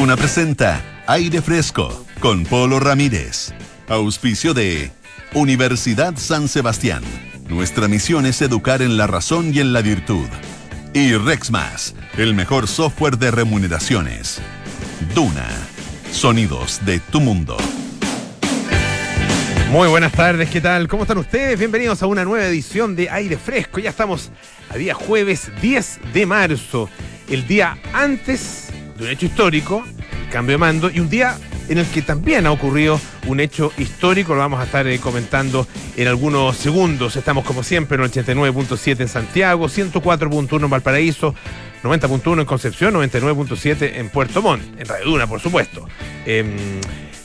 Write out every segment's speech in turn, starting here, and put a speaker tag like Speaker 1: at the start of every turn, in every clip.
Speaker 1: Duna presenta Aire Fresco con Polo Ramírez. Auspicio de Universidad San Sebastián. Nuestra misión es educar en la razón y en la virtud. Y Rexmas, el mejor software de remuneraciones. Duna. Sonidos de tu mundo.
Speaker 2: Muy buenas tardes, ¿qué tal? ¿Cómo están ustedes? Bienvenidos a una nueva edición de Aire Fresco. Ya estamos a día jueves 10 de marzo, el día antes un hecho histórico, cambio de mando, y un día en el que también ha ocurrido un hecho histórico, lo vamos a estar eh, comentando en algunos segundos. Estamos como siempre en el 89.7 en Santiago, 104.1 en Valparaíso, 90.1 en Concepción, 99.7 en Puerto Montt, en Radio Duna, por supuesto. Em,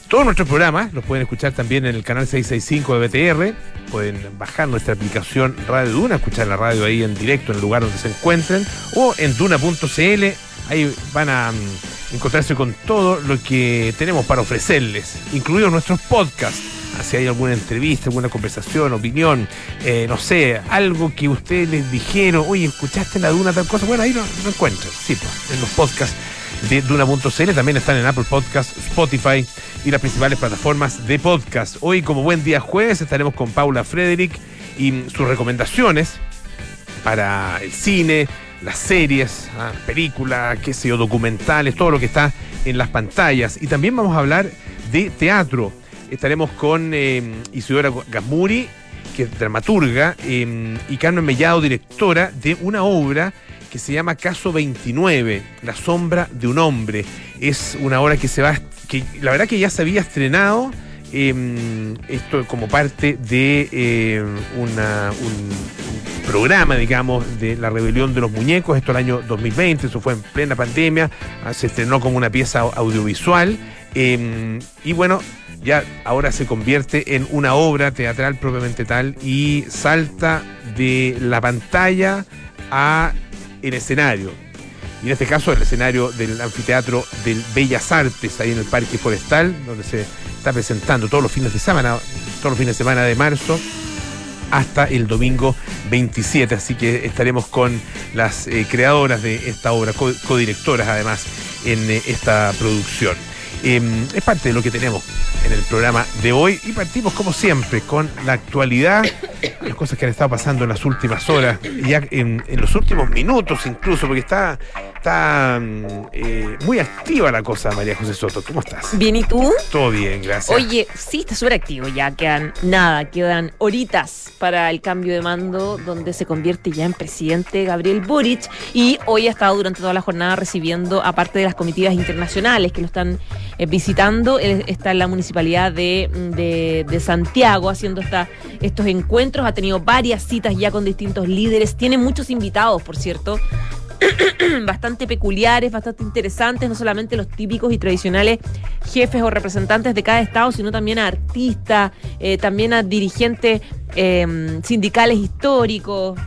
Speaker 2: todos nuestros programas los pueden escuchar también en el canal 665 de BTR. Pueden bajar nuestra aplicación Radio Duna, escuchar la radio ahí en directo en el lugar donde se encuentren, o en duna.cl. Ahí van a mm, encontrarse con todo lo que tenemos para ofrecerles, incluidos nuestros podcasts. Si hay alguna entrevista, alguna conversación, opinión, eh, no sé, algo que ustedes les dijeron, oye, ¿escuchaste la Duna tal cosa? Bueno, ahí lo, lo encuentran, sí, pues, en los podcasts de Duna.cl, también están en Apple Podcasts, Spotify y las principales plataformas de podcast. Hoy, como buen día jueves, estaremos con Paula Frederick y sus recomendaciones para el cine, las series, ah, películas, qué sé yo, documentales, todo lo que está en las pantallas. Y también vamos a hablar de teatro. Estaremos con eh, Isidora Gasmuri, que es dramaturga, eh, y Carmen Mellado, directora de una obra que se llama Caso 29, La sombra de un hombre. Es una obra que se va, que la verdad que ya se había estrenado. eh, esto como parte de una- un programa, digamos, de la rebelión de los muñecos, esto el año 2020, eso fue en plena pandemia, ah, se estrenó como una pieza au- audiovisual, eh, y bueno, ya ahora se convierte en una obra teatral propiamente tal y salta de la pantalla a el escenario. Y en este caso el escenario del anfiteatro del Bellas Artes, ahí en el Parque Forestal, donde se está presentando todos los fines de semana, todos los fines de semana de marzo, hasta el domingo 27. Así que estaremos con las eh, creadoras de esta obra, co- codirectoras además en eh, esta producción. Eh, es parte de lo que tenemos en el programa de hoy y partimos como siempre con la actualidad, las cosas que han estado pasando en las últimas horas, y ya en, en los últimos minutos incluso, porque está, está mm, eh, muy activa la cosa, María José Soto. ¿Cómo estás?
Speaker 3: Bien, ¿y tú?
Speaker 2: Todo bien, gracias.
Speaker 3: Oye, sí, está súper activo ya. Quedan nada, quedan horitas para el cambio de mando, donde se convierte ya en presidente Gabriel Boric. Y hoy ha estado durante toda la jornada recibiendo, aparte de las comitivas internacionales que lo están eh, visitando, él está en la municipalidad de, de- de Santiago haciendo estos encuentros. Ha tenido varias citas ya con distintos líderes. Tiene muchos invitados, por cierto bastante peculiares, bastante interesantes, no solamente los típicos y tradicionales jefes o representantes de cada estado, sino también a artistas, eh, también a dirigentes eh, sindicales históricos.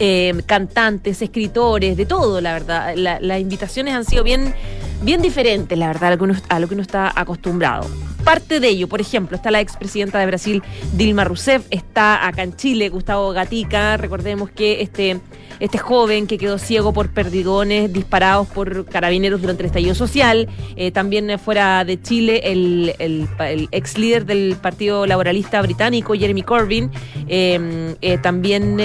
Speaker 3: eh, cantantes, escritores, de todo, la verdad. La- las invitaciones han sido bien, bien diferentes, la verdad, a lo, que uno, lo que uno está acostumbrado. Parte de ello, por ejemplo, está la expresidenta de Brasil, Dilma Rousseff, está acá en Chile, Gustavo Gatica, recordemos que este, este joven que quedó ciego por perdigones disparados por carabineros durante el estallido social, eh, también fuera de Chile, el, el- el ex líder del Partido Laboralista Británico, Jeremy Corbyn, eh, eh, también...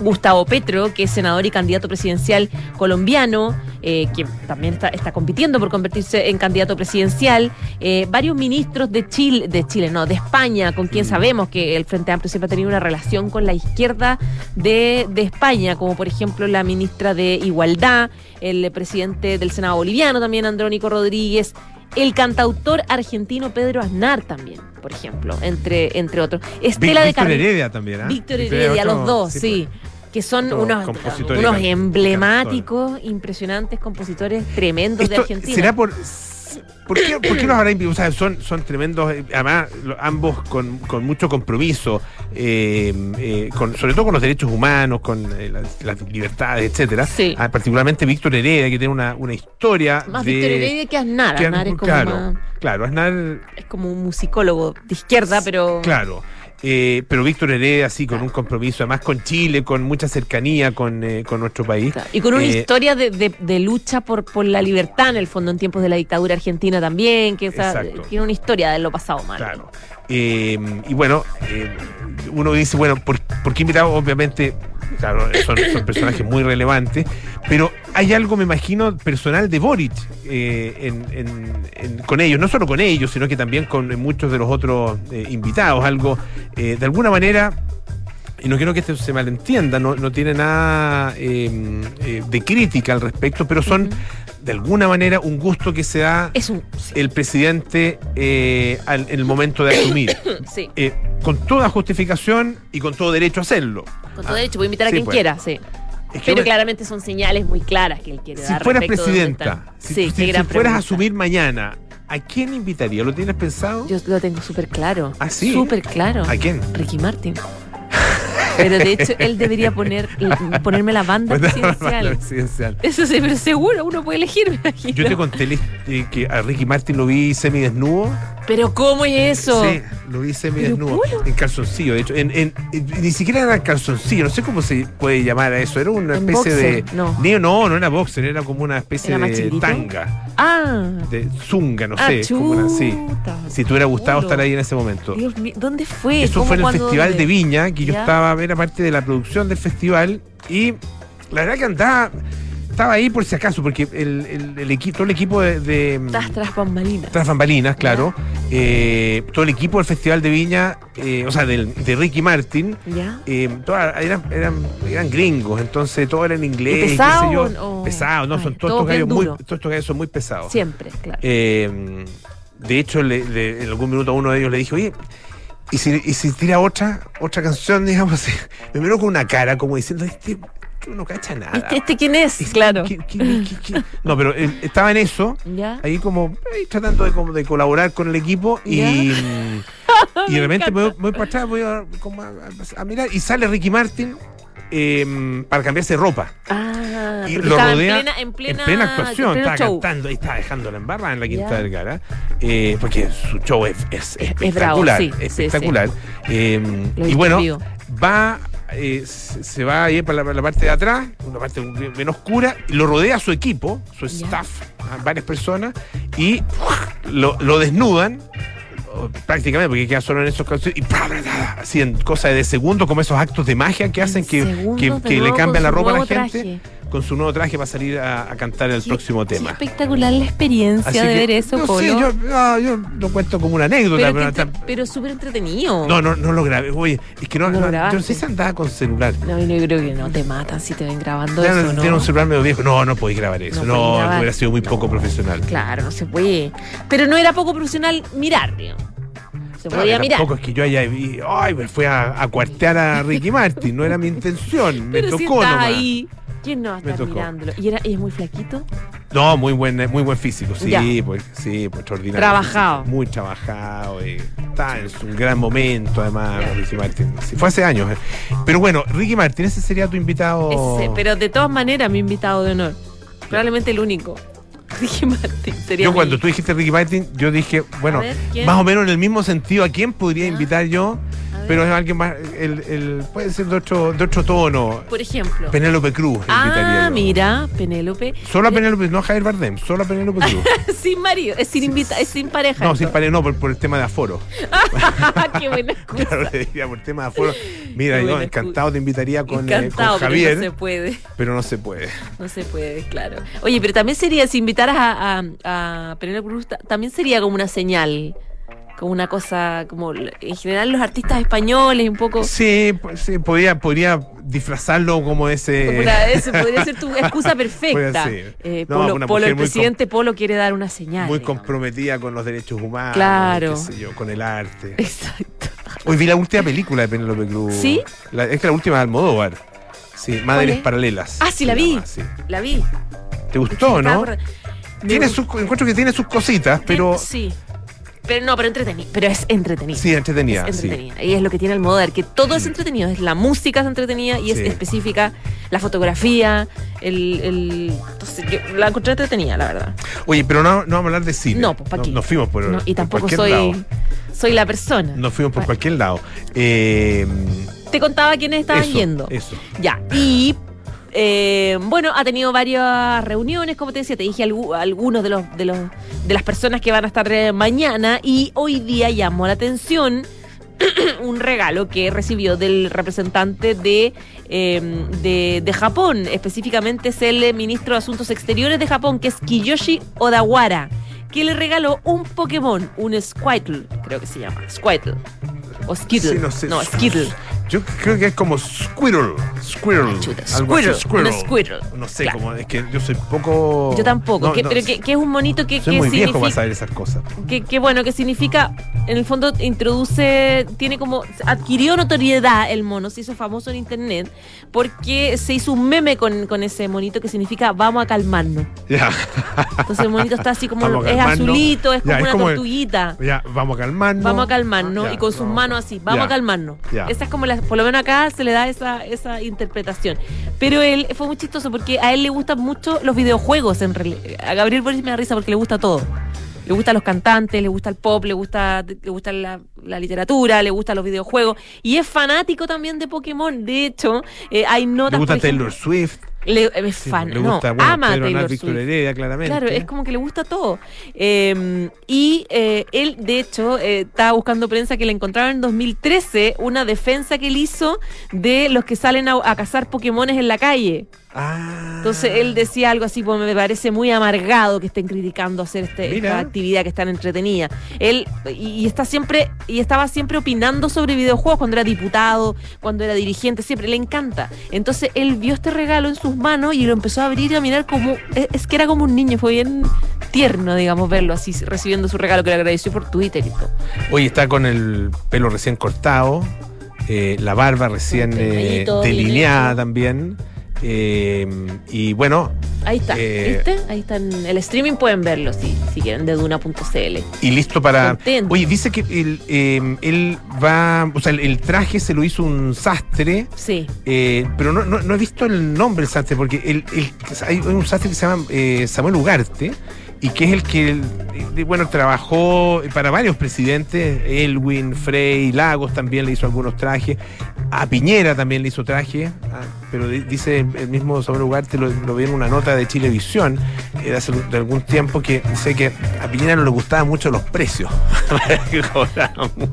Speaker 3: Gustavo Petro, que es senador y candidato presidencial colombiano, eh, que también está, está compitiendo por convertirse en candidato presidencial. Eh, varios ministros de Chile, de Chile, no, de España, con quien sabemos que el Frente Amplio siempre ha tenido una relación con la izquierda de, de España, como por ejemplo la ministra de Igualdad, el presidente del Senado boliviano también, Andrónico Rodríguez. El cantautor argentino Pedro Aznar también, por ejemplo, entre, entre otros. Estela de
Speaker 2: Víctor
Speaker 3: Carmen.
Speaker 2: Heredia también, ¿ah?
Speaker 3: Víctor Heredia, los dos,
Speaker 2: pues.
Speaker 3: sí. Que son unos, unos emblemáticos, impresionantes compositores tremendos de Argentina.
Speaker 2: ¿Será por.? ¿Por qué, por qué los habrá invitado? O sea, son, son tremendos, eh, además, lo- ambos con, con mucho compromiso, eh, eh, con, sobre todo con los derechos humanos, con eh, las, las libertades, etcétera.
Speaker 3: Sí.
Speaker 2: Ah, particularmente Víctor Heredia, que tiene una, una historia.
Speaker 3: Más
Speaker 2: de,
Speaker 3: Víctor Heredia que Aznar.
Speaker 2: que-
Speaker 3: Aznar es como,
Speaker 2: claro,
Speaker 3: más-
Speaker 2: claro, Aznar
Speaker 3: es como un musicólogo de izquierda, pero
Speaker 2: Claro. Eh, pero Víctor Heredia, sí, con un compromiso, además con Chile, con mucha cercanía con, eh, con nuestro país.
Speaker 3: Claro. Y con una
Speaker 2: Eh,
Speaker 3: historia de, de- de lucha por, por la libertad, en el fondo, en tiempos de la dictadura argentina también, que
Speaker 2: Exacto.
Speaker 3: tiene una historia de lo pasado mal.
Speaker 2: Claro. Y bueno, uno dice, bueno, ¿por, por qué invitado? Obviamente, claro, son, son personajes muy relevantes, pero hay algo, me imagino, personal de Boric eh, en- en- en- con ellos, no solo con ellos, sino que también con muchos de los otros eh, invitados, algo, eh, de alguna manera... Y no quiero que esto se malentienda, no, no tiene nada eh, eh, de crítica al respecto, pero son de alguna manera un gusto que se da
Speaker 3: Es un. Sí.
Speaker 2: el presidente eh, al- en el momento de asumir.
Speaker 3: sí,
Speaker 2: con toda justificación y con todo derecho a hacerlo.
Speaker 3: con todo derecho, voy a invitar a
Speaker 2: Sí,
Speaker 3: quien
Speaker 2: pues.
Speaker 3: quiera, sí.
Speaker 2: Es que
Speaker 3: Pero claramente son señales muy claras que él quiere
Speaker 2: si
Speaker 3: dar.
Speaker 2: fueras presidenta, si,
Speaker 3: sí,
Speaker 2: si- fueras a asumir mañana, ¿a quién invitaría? ¿Lo tienes pensado?
Speaker 3: Yo lo tengo súper claro.
Speaker 2: ¿Ah, sí?
Speaker 3: Súper claro.
Speaker 2: ¿A quién?
Speaker 3: Ricky Martin. Pero de hecho, él debería poner, ponerme la banda
Speaker 2: Pues, la
Speaker 3: presidencial.
Speaker 2: presidencial.
Speaker 3: Eso sí, pero seguro, uno puede elegir. me imagino.
Speaker 2: Yo te conté eh, que a Ricky Martin lo vi semidesnudo.
Speaker 3: Pero ¿cómo es eso?
Speaker 2: Sí, lo vi semidesnudo. En calzoncillo, de hecho. En, en- en- ni siquiera era calzoncillo, no sé cómo se puede llamar a eso. Era una
Speaker 3: ¿En
Speaker 2: especie de.
Speaker 3: No.
Speaker 2: Ni- no, no era boxer, era como una especie
Speaker 3: ¿Era más
Speaker 2: de tanga.
Speaker 3: Ah,
Speaker 2: De zunga, no
Speaker 3: ah,
Speaker 2: sé. como una, sí. Si te hubiera gustado estar ahí en ese momento.
Speaker 3: Dios mío, ¿dónde fue?
Speaker 2: Eso
Speaker 3: ¿Cómo,
Speaker 2: fue en el Festival
Speaker 3: dónde?
Speaker 2: de Viña, que yo estaba, era parte de la producción del festival y la verdad que andaba, estaba ahí por si acaso, porque el, el, el equipo, todo el equipo de, de
Speaker 3: tras bambalinas.
Speaker 2: tras bambalinas, claro, eh, todo el equipo del Festival de Viña, eh, o sea, del- de Ricky Martin,
Speaker 3: ¿Ya?
Speaker 2: eh, todas eran, eran, eran gringos, entonces todo era en inglés,
Speaker 3: ¿Y
Speaker 2: qué
Speaker 3: pesado
Speaker 2: sé yo.
Speaker 3: o-
Speaker 2: Pesado, no,
Speaker 3: Ay,
Speaker 2: son todos
Speaker 3: todo
Speaker 2: estos gallos muy, todos estos gallos son muy pesados.
Speaker 3: Siempre, claro.
Speaker 2: De hecho, le- le- en algún minuto a uno de ellos le dije, oye, ¿y si, y si tira otra, otra canción, digamos así? Me miró con una cara como diciendo, este no cacha nada.
Speaker 3: ¿Este, este quién es?
Speaker 2: Este,
Speaker 3: Claro.
Speaker 2: No, pero él estaba en eso,
Speaker 3: ¿Ya?
Speaker 2: ahí como ahí tratando de, como de colaborar con el equipo y, mm, y de repente me voy, voy para atrás, voy a, como a- a mirar y sale Ricky Martin eh, para cambiarse de ropa.
Speaker 3: Ah,
Speaker 2: Y lo rodea
Speaker 3: en plena, en plena,
Speaker 2: en plena actuación,
Speaker 3: en
Speaker 2: estaba
Speaker 3: show.
Speaker 2: cantando y estaba dejándola en barra en la Quinta
Speaker 3: Ya.
Speaker 2: Vergara, eh, porque su show es, espectacular,
Speaker 3: sí,
Speaker 2: espectacular. Eh,
Speaker 3: he
Speaker 2: y bueno,
Speaker 3: vivo.
Speaker 2: va, eh, se va ahí para la, para la parte de atrás, una parte bien, bien oscura, y lo rodea su equipo, su staff, a varias personas, y lo, lo desnudan prácticamente porque queda solo en esos casos y así en cosas de segundos como esos actos de magia que hacen que, que- le cambian la ropa a la gente
Speaker 3: traje.
Speaker 2: Con su nuevo traje para salir a, a cantar el
Speaker 3: Qué-
Speaker 2: próximo
Speaker 3: qué
Speaker 2: tema.
Speaker 3: espectacular la experiencia
Speaker 2: Así
Speaker 3: de
Speaker 2: que,
Speaker 3: ver eso,
Speaker 2: no
Speaker 3: Polo.
Speaker 2: sé, yo, no, yo lo cuento como una anécdota,
Speaker 3: pero
Speaker 2: pero,
Speaker 3: súper entretenido.
Speaker 2: no, no, no lo grabé. Oye, es que no,
Speaker 3: No
Speaker 2: yo no sé si andaba con celular.
Speaker 3: No, yo creo que no te matan si te ven grabando eso.
Speaker 2: Tiene un celular medio viejo. No, no podéis grabar eso.
Speaker 3: No grabar.
Speaker 2: hubiera sido muy poco profesional.
Speaker 3: Claro, no se puede. Pero no era poco profesional mirar, digamos. Se podía mirar.
Speaker 2: Tampoco es que yo haya vi- ay, me fui a, a cuartear a Ricky Martin, no era mi intención, me
Speaker 3: Pero si
Speaker 2: tocó
Speaker 3: estás
Speaker 2: nomás.
Speaker 3: ahí, ¿quién no va a estar mirándolo? ¿Y, era, ¿Y es muy flaquito?
Speaker 2: No, muy buen, muy buen físico, sí,
Speaker 3: Ya.
Speaker 2: pues, sí, pues extraordinario.
Speaker 3: Trabajado.
Speaker 2: Muy trabajado, y está en su gran momento, además,
Speaker 3: Ya.
Speaker 2: Ricky Martin. Sí, fue hace años. eh. Pero bueno, Ricky Martin, ese sería tu invitado.
Speaker 3: Ese, pero de todas maneras, mi invitado de honor. Probablemente el único. Ricky Martin sería
Speaker 2: yo
Speaker 3: mi-
Speaker 2: cuando tú dijiste Ricky Martin, yo dije, bueno, más o menos en el mismo sentido, ¿a quién podría invitar yo? Pero es alguien más, el, el- puede ser de otro, de otro tono.
Speaker 3: Por ejemplo.
Speaker 2: Penélope Cruz
Speaker 3: Ah,
Speaker 2: yo.
Speaker 3: mira, Penélope.
Speaker 2: Solo a Penélope, no a Javier Bardem, solo a Penélope Cruz.
Speaker 3: sin marido, es sin invita, es sin pareja.
Speaker 2: No, sin pareja, no, por, por el tema de aforo.
Speaker 3: Qué buena excusa.
Speaker 2: Claro, le diría por el tema de aforo. Mira, yo encantado te invitaría con, eh, con
Speaker 3: pero
Speaker 2: Javier,
Speaker 3: no se puede.
Speaker 2: pero no se puede.
Speaker 3: No se puede, claro. Oye, pero también sería, si invitaras a, a, a Penélope Cruz, ta- también sería como una señal, como una cosa, como en general los artistas españoles, un poco.
Speaker 2: Sí, sí, podría, podría disfrazarlo como ese.
Speaker 3: eso podría ser tu excusa perfecta. Eh,
Speaker 2: No,
Speaker 3: Polo,
Speaker 2: una
Speaker 3: Polo,
Speaker 2: mujer
Speaker 3: el presidente Polo quiere dar una señal.
Speaker 2: muy
Speaker 3: digamos.
Speaker 2: comprometida con los derechos humanos,
Speaker 3: Claro.
Speaker 2: qué sé yo, con el arte.
Speaker 3: Exacto.
Speaker 2: Hoy vi la última película de Penélope Cruz.
Speaker 3: ¿Sí?
Speaker 2: La- es que la última de Almodóvar. Sí, Madres
Speaker 3: es?
Speaker 2: Paralelas.
Speaker 3: Ah, sí, la vi.
Speaker 2: llama, sí.
Speaker 3: La vi.
Speaker 2: ¿Te gustó, no?
Speaker 3: por-
Speaker 2: Tiene sus, encuentro que tiene sus cositas, pero
Speaker 3: Sí. Pero no, pero entretenido. Pero es entretenido.
Speaker 2: Sí, entretenida.
Speaker 3: Es
Speaker 2: sí.
Speaker 3: entretenida. Y es lo que tiene el Almodóvar, que todo es entretenido. Es la música es entretenida y es
Speaker 2: Sí.
Speaker 3: específica, la fotografía, el, el- entonces, yo la encontré entretenida, la verdad.
Speaker 2: Oye, pero no, no vamos a hablar de cine.
Speaker 3: No, pues, ¿pa' qué?
Speaker 2: Nos fuimos por,
Speaker 3: No, y tampoco soy,
Speaker 2: lado.
Speaker 3: soy la persona.
Speaker 2: Nos fuimos por
Speaker 3: Pa-
Speaker 2: cualquier lado. Eh,
Speaker 3: Te contaba quiénes estaban
Speaker 2: eso,
Speaker 3: yendo.
Speaker 2: Eso.
Speaker 3: Ya, y eh, bueno, ha tenido varias reuniones, como te decía, te dije algu- algunos de los, de los de las personas que van a estar eh, mañana y hoy día llamó la atención un regalo que recibió del representante de, eh, de, de Japón, específicamente es el ministro de Asuntos Exteriores de Japón, que es Kiyoshi Odawara, que le regaló un Pokémon, un Squirtle, creo que se llama, Squirtle. O Skittle.
Speaker 2: Sí, no sé.
Speaker 3: Skittle.
Speaker 2: Yo creo que es como Squirrel. Squirrel.
Speaker 3: Ah, chuta,
Speaker 2: algo así,
Speaker 3: Squirrel, un Squirrel.
Speaker 2: No sé
Speaker 3: Claro.
Speaker 2: cómo. Es que yo soy poco.
Speaker 3: Yo tampoco,
Speaker 2: No,
Speaker 3: que-
Speaker 2: no,
Speaker 3: pero que, que es un monito que,
Speaker 2: soy
Speaker 3: que
Speaker 2: muy viejo para
Speaker 3: significa,
Speaker 2: saber esas cosas.
Speaker 3: que, que bueno, que significa, en el fondo introduce, tiene como, adquirió notoriedad el mono, se hizo famoso en internet, porque se hizo un meme con, con ese monito que significa vamos a calmarnos.
Speaker 2: Ya.
Speaker 3: Entonces el monito está así como,
Speaker 2: Vamos
Speaker 3: es azulito, es como
Speaker 2: es
Speaker 3: una
Speaker 2: como el-
Speaker 3: tortuguita.
Speaker 2: Ya, vamos a calmarnos.
Speaker 3: Vamos a calmarnos y con sus
Speaker 2: no.
Speaker 3: manos así, vamos a calmarnos.
Speaker 2: Ya.
Speaker 3: Esa es como la, por lo menos acá se le da esa, esa interpretación. Pero él fue muy chistoso porque a él le gustan mucho los videojuegos en. A Gabriel Boris me da risa porque le gusta todo. Le gustan los cantantes, le gusta el pop, le gusta, le gusta la, la literatura, le gustan los videojuegos. Y es fanático también de Pokémon. De hecho, eh, hay notas.
Speaker 2: Le gusta Taylor Swift.
Speaker 3: Le- es
Speaker 2: Sí,
Speaker 3: fan,
Speaker 2: le
Speaker 3: no,
Speaker 2: gusta, bueno,
Speaker 3: ama a
Speaker 2: Pedro
Speaker 3: Taylor
Speaker 2: Víctor
Speaker 3: Swift.
Speaker 2: Heredia, claramente.
Speaker 3: Claro, es como que le gusta todo. Eh, y eh, él, de hecho, eh, estaba buscando prensa que le encontraron en 2013 una defensa que él hizo de los que salen a, a cazar Pokémones en la calle.
Speaker 2: Ah.
Speaker 3: Entonces él decía algo así, pues me parece muy amargado que estén criticando hacer este, esta actividad que es tan entretenida. Él y, y está siempre y estaba siempre opinando sobre videojuegos cuando era diputado, cuando era dirigente, siempre le encanta. Entonces él vio este regalo en sus manos y lo empezó a abrir y a mirar como es, es que era como un niño, fue bien tierno, digamos, verlo así recibiendo su regalo que le agradeció por Twitter y todo.
Speaker 2: Hoy está con el pelo recién cortado, eh, la barba recién eh, delineada también. Eh, y bueno,
Speaker 3: Ahí está,
Speaker 2: Eh,
Speaker 3: ¿viste? Ahí está en el streaming pueden verlo si, si quieren de duna.cl.
Speaker 2: y listo para.
Speaker 3: Contento.
Speaker 2: Oye, dice que él, eh, él va. O sea, el, el traje se lo hizo un sastre.
Speaker 3: Sí.
Speaker 2: eh, pero no, no, no he visto el nombre del sastre, porque el, el- hay un sastre que se llama eh, Samuel Ugarte, y que es el que, eh, bueno, trabajó para varios presidentes, Elwin, Frey, Lagos también le hizo algunos trajes, a Piñera también le hizo traje, ah, pero di- dice el mismo Samuel Ugarte, lo, lo vi en una nota de Chilevisión eh, de hace de algún tiempo, que dice que a Piñera no le gustaban mucho los precios, muy,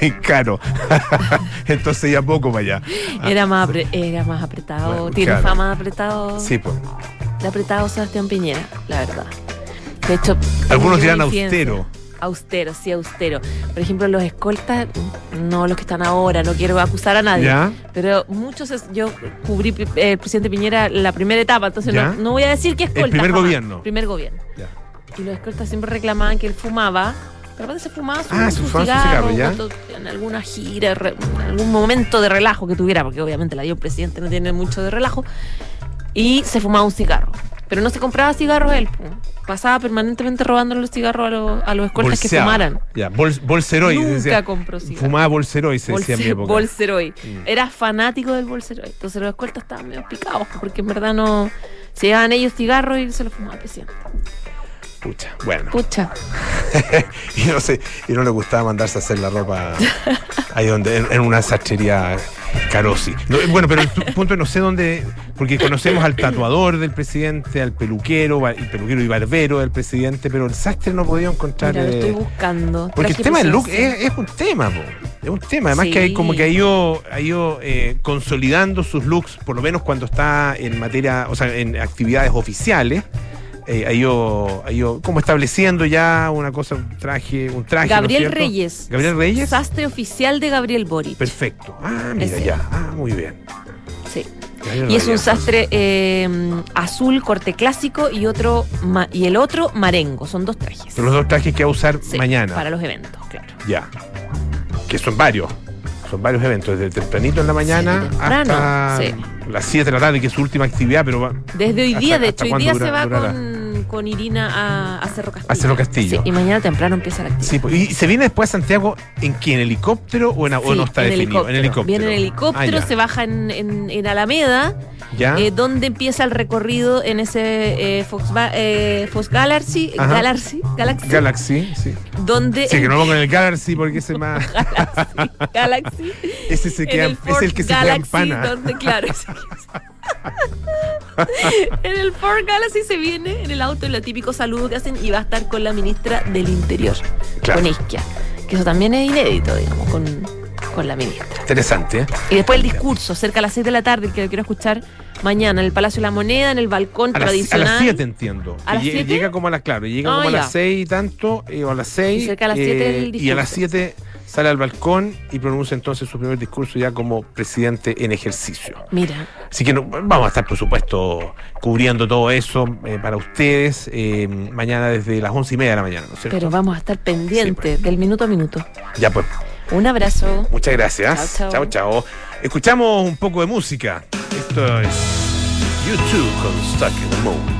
Speaker 2: muy caro, entonces ya poco para allá. Ah,
Speaker 3: Era más, apre- era más apretado,
Speaker 2: Bueno,
Speaker 3: tiene
Speaker 2: claro.
Speaker 3: fama de apretado,
Speaker 2: Sí, pues.
Speaker 3: de apretado Sebastián Piñera, la verdad. De hecho,
Speaker 2: Algunos dirán austero.
Speaker 3: Austero, sí, austero. Por ejemplo, los escoltas, no los que están ahora, no quiero acusar a nadie.
Speaker 2: ¿Ya?
Speaker 3: Pero muchos, es- yo cubrí eh, el presidente Piñera la primera etapa, entonces no, no voy a decir que escolta.
Speaker 2: primer
Speaker 3: jamás.
Speaker 2: gobierno.
Speaker 3: Primer gobierno.
Speaker 2: Ya.
Speaker 3: Y los escoltas siempre reclamaban que él fumaba. De repente se fumaba su,
Speaker 2: Ah,
Speaker 3: su
Speaker 2: su
Speaker 3: cigarro,
Speaker 2: ¿ya?
Speaker 3: en alguna gira, en algún momento de relajo que tuviera, porque obviamente la dio el presidente, no tiene mucho de relajo. Y se fumaba un cigarro. Pero no se compraba cigarros él. Pasaba permanentemente robándole los cigarros a, los- a los escoltas que fumaran.
Speaker 2: Ya, bol, bolseroy.
Speaker 3: Nunca
Speaker 2: decía.
Speaker 3: compró cigarros.
Speaker 2: Fumaba bolseroy, se decía en mi
Speaker 3: Bolse-
Speaker 2: época.
Speaker 3: Bolseroy.
Speaker 2: Mm.
Speaker 3: Era fanático del Bolseroy. Entonces los escoltas estaban medio picados, porque en verdad no. Se llevaban ellos cigarros y se los fumaba el presidente.
Speaker 2: Pucha, bueno.
Speaker 3: Pucha.
Speaker 2: y no sé, y no le gustaba mandarse a hacer la ropa ahí donde, en, en una sastrería Carosi. No, bueno, pero el punto no sé dónde, porque conocemos al tatuador del presidente, al peluquero, el peluquero y barbero del presidente, pero el sastre no podía encontrar.
Speaker 3: Mira, lo
Speaker 2: eh,
Speaker 3: estoy buscando.
Speaker 2: Porque el tema del look es, es un tema, po. es un tema. Además
Speaker 3: Sí.
Speaker 2: que hay como que ha ido, ha ido eh, consolidando sus looks, por lo menos cuando está en materia, o sea, en actividades oficiales. Eh, ha, ido, ha ido como estableciendo ya una cosa, un traje, un traje. ¿no es
Speaker 3: Gabriel? Reyes.
Speaker 2: Gabriel Reyes.
Speaker 3: Sastre oficial de Gabriel Boric.
Speaker 2: Perfecto. Ah, mira,
Speaker 3: Ese.
Speaker 2: ya. Ah, muy bien.
Speaker 3: Sí.
Speaker 2: Gabriel
Speaker 3: Y es un sastre eh, azul, corte clásico, y otro ma- y el otro marengo. Son dos trajes.
Speaker 2: Son los dos trajes que va a usar
Speaker 3: Sí,
Speaker 2: mañana.
Speaker 3: Para los eventos, claro.
Speaker 2: Ya. Que son varios. Son varios eventos, desde tempranito en la mañana
Speaker 3: temprano,
Speaker 2: hasta
Speaker 3: sí.
Speaker 2: las 7 de la tarde, que es su última actividad, pero va,
Speaker 3: Desde hoy
Speaker 2: ¿Hasta-
Speaker 3: día, de hecho, hoy día se va
Speaker 2: durará?
Speaker 3: Con, con Irina a, a Cerro Castillo.
Speaker 2: A Cerro Castillo.
Speaker 3: Sí, y mañana temprano empieza la actividad.
Speaker 2: Sí, pues, ¿y se viene después a Santiago en qué? ¿En helicóptero o, en, o no está
Speaker 3: en
Speaker 2: definido? En helicóptero.
Speaker 3: Viene en helicóptero,
Speaker 2: Ah,
Speaker 3: se baja en, en- en Alameda,
Speaker 2: ¿Ya?
Speaker 3: eh, donde empieza el recorrido en ese eh, Fox, eh, Fox Galaxy. Galaxy, Galaxy,
Speaker 2: Galaxy, sí. Sí, que no en el Galaxy porque ese más.
Speaker 3: Galaxy,
Speaker 2: ese se queda,
Speaker 3: el
Speaker 2: es el que se queda en
Speaker 3: Galaxy,
Speaker 2: pana.
Speaker 3: donde claro, ese en el Ford Galaxy se viene en el auto el típico saludo que hacen y va a estar con la ministra del Interior,
Speaker 2: Claro.
Speaker 3: con Isquia, que eso también es inédito, digamos, con, con la ministra.
Speaker 2: Interesante, ¿eh?
Speaker 3: Y después el discurso, cerca a las 6 de la tarde, el que quiero escuchar mañana en el Palacio de la Moneda, en el balcón
Speaker 2: A las, a
Speaker 3: tradicional.
Speaker 2: las 7 entiendo. Llega como a las, claro, llega
Speaker 3: Ah,
Speaker 2: como a
Speaker 3: ya.
Speaker 2: las 6 y tanto, eh, o a las 6.
Speaker 3: Y cerca a las siete el
Speaker 2: Y a las
Speaker 3: discurso.
Speaker 2: 7 sale al balcón y pronuncia entonces su primer discurso ya como presidente en ejercicio.
Speaker 3: Mira,
Speaker 2: Así que no- vamos a estar, por supuesto, cubriendo todo eso eh, para ustedes eh, mañana desde las once y media de la mañana, ¿no es cierto?
Speaker 3: pero vamos a estar pendientes del minuto a minuto.
Speaker 2: Ya pues,
Speaker 3: Un abrazo.
Speaker 2: muchas gracias.
Speaker 3: Chao,
Speaker 2: chao. Escuchamos un poco de música. Esto es YouTube con Stuck in the Moon.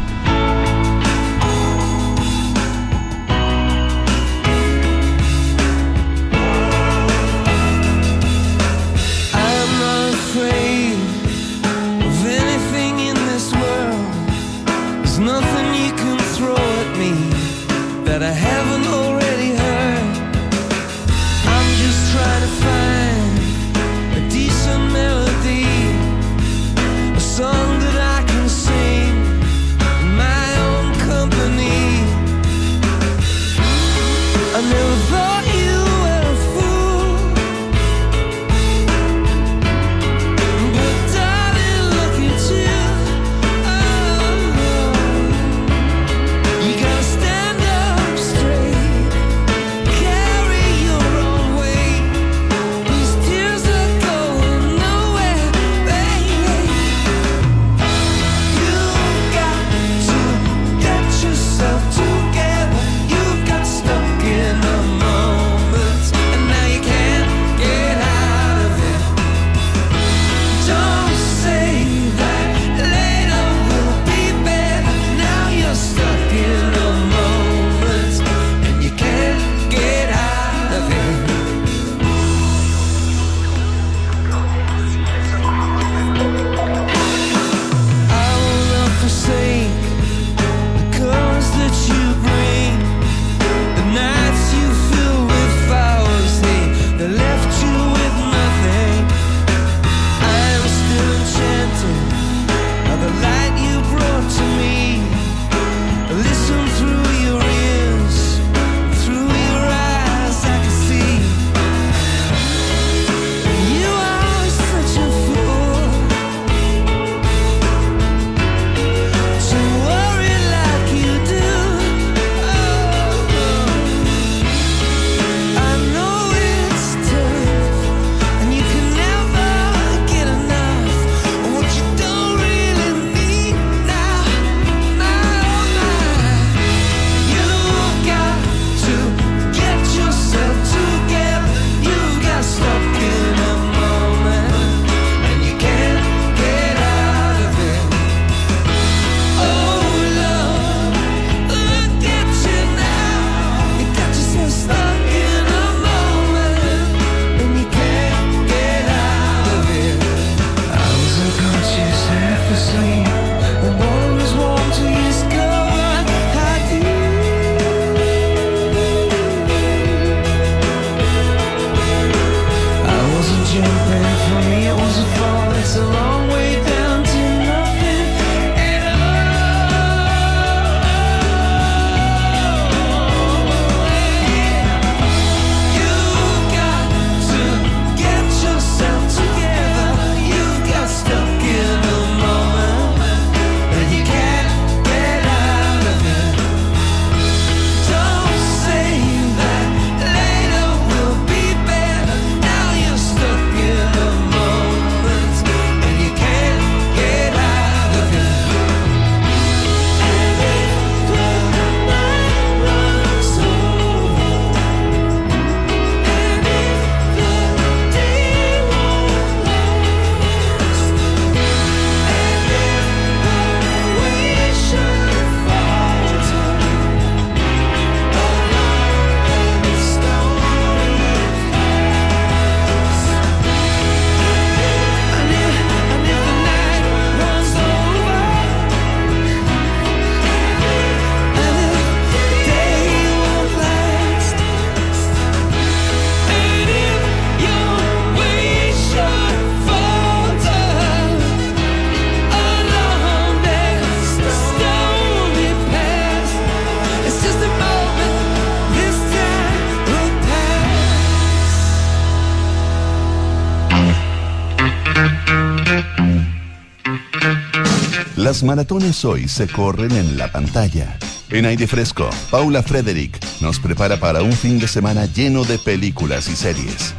Speaker 1: Maratones hoy se corren en la pantalla. En aire fresco, Paula Frederick nos prepara para un fin de semana lleno de películas y series.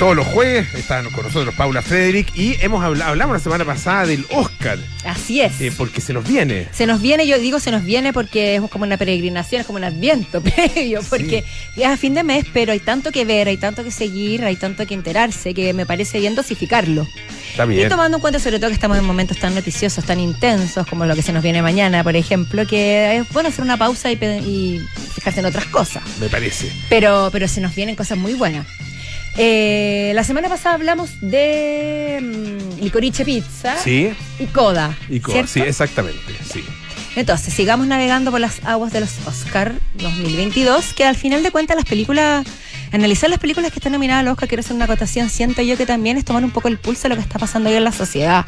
Speaker 2: Todos los jueves están con nosotros Paula Frederick y hemos habla- hablamos la semana pasada del Oscar,
Speaker 4: Así es.
Speaker 2: eh, porque se nos viene.
Speaker 4: Se nos viene, yo digo se nos viene porque es como una peregrinación, es como un adviento previo, porque es a fin de mes, pero hay tanto que ver, hay tanto que seguir, hay tanto que enterarse, que me parece bien dosificarlo.
Speaker 2: Está
Speaker 4: Y
Speaker 2: bien.
Speaker 4: tomando en cuenta sobre todo que estamos en momentos tan noticiosos, tan intensos, como lo que se nos viene mañana, por ejemplo, que es bueno hacer una pausa y, y fijarse en otras cosas.
Speaker 2: Me parece.
Speaker 4: Pero, pero se nos vienen cosas muy buenas. Eh, la semana pasada hablamos de mm, Licorice Pizza
Speaker 2: Sí,
Speaker 4: y Coda.
Speaker 2: y co-
Speaker 4: ¿cierto?
Speaker 2: sí, exactamente. Sí.
Speaker 4: Entonces, sigamos navegando por las aguas de los Oscar 2022, que al final de cuentas las películas, analizar las películas que están nominadas al Oscar, quiero hacer una acotación, siento yo que también es tomar un poco el pulso de lo que está pasando hoy en la sociedad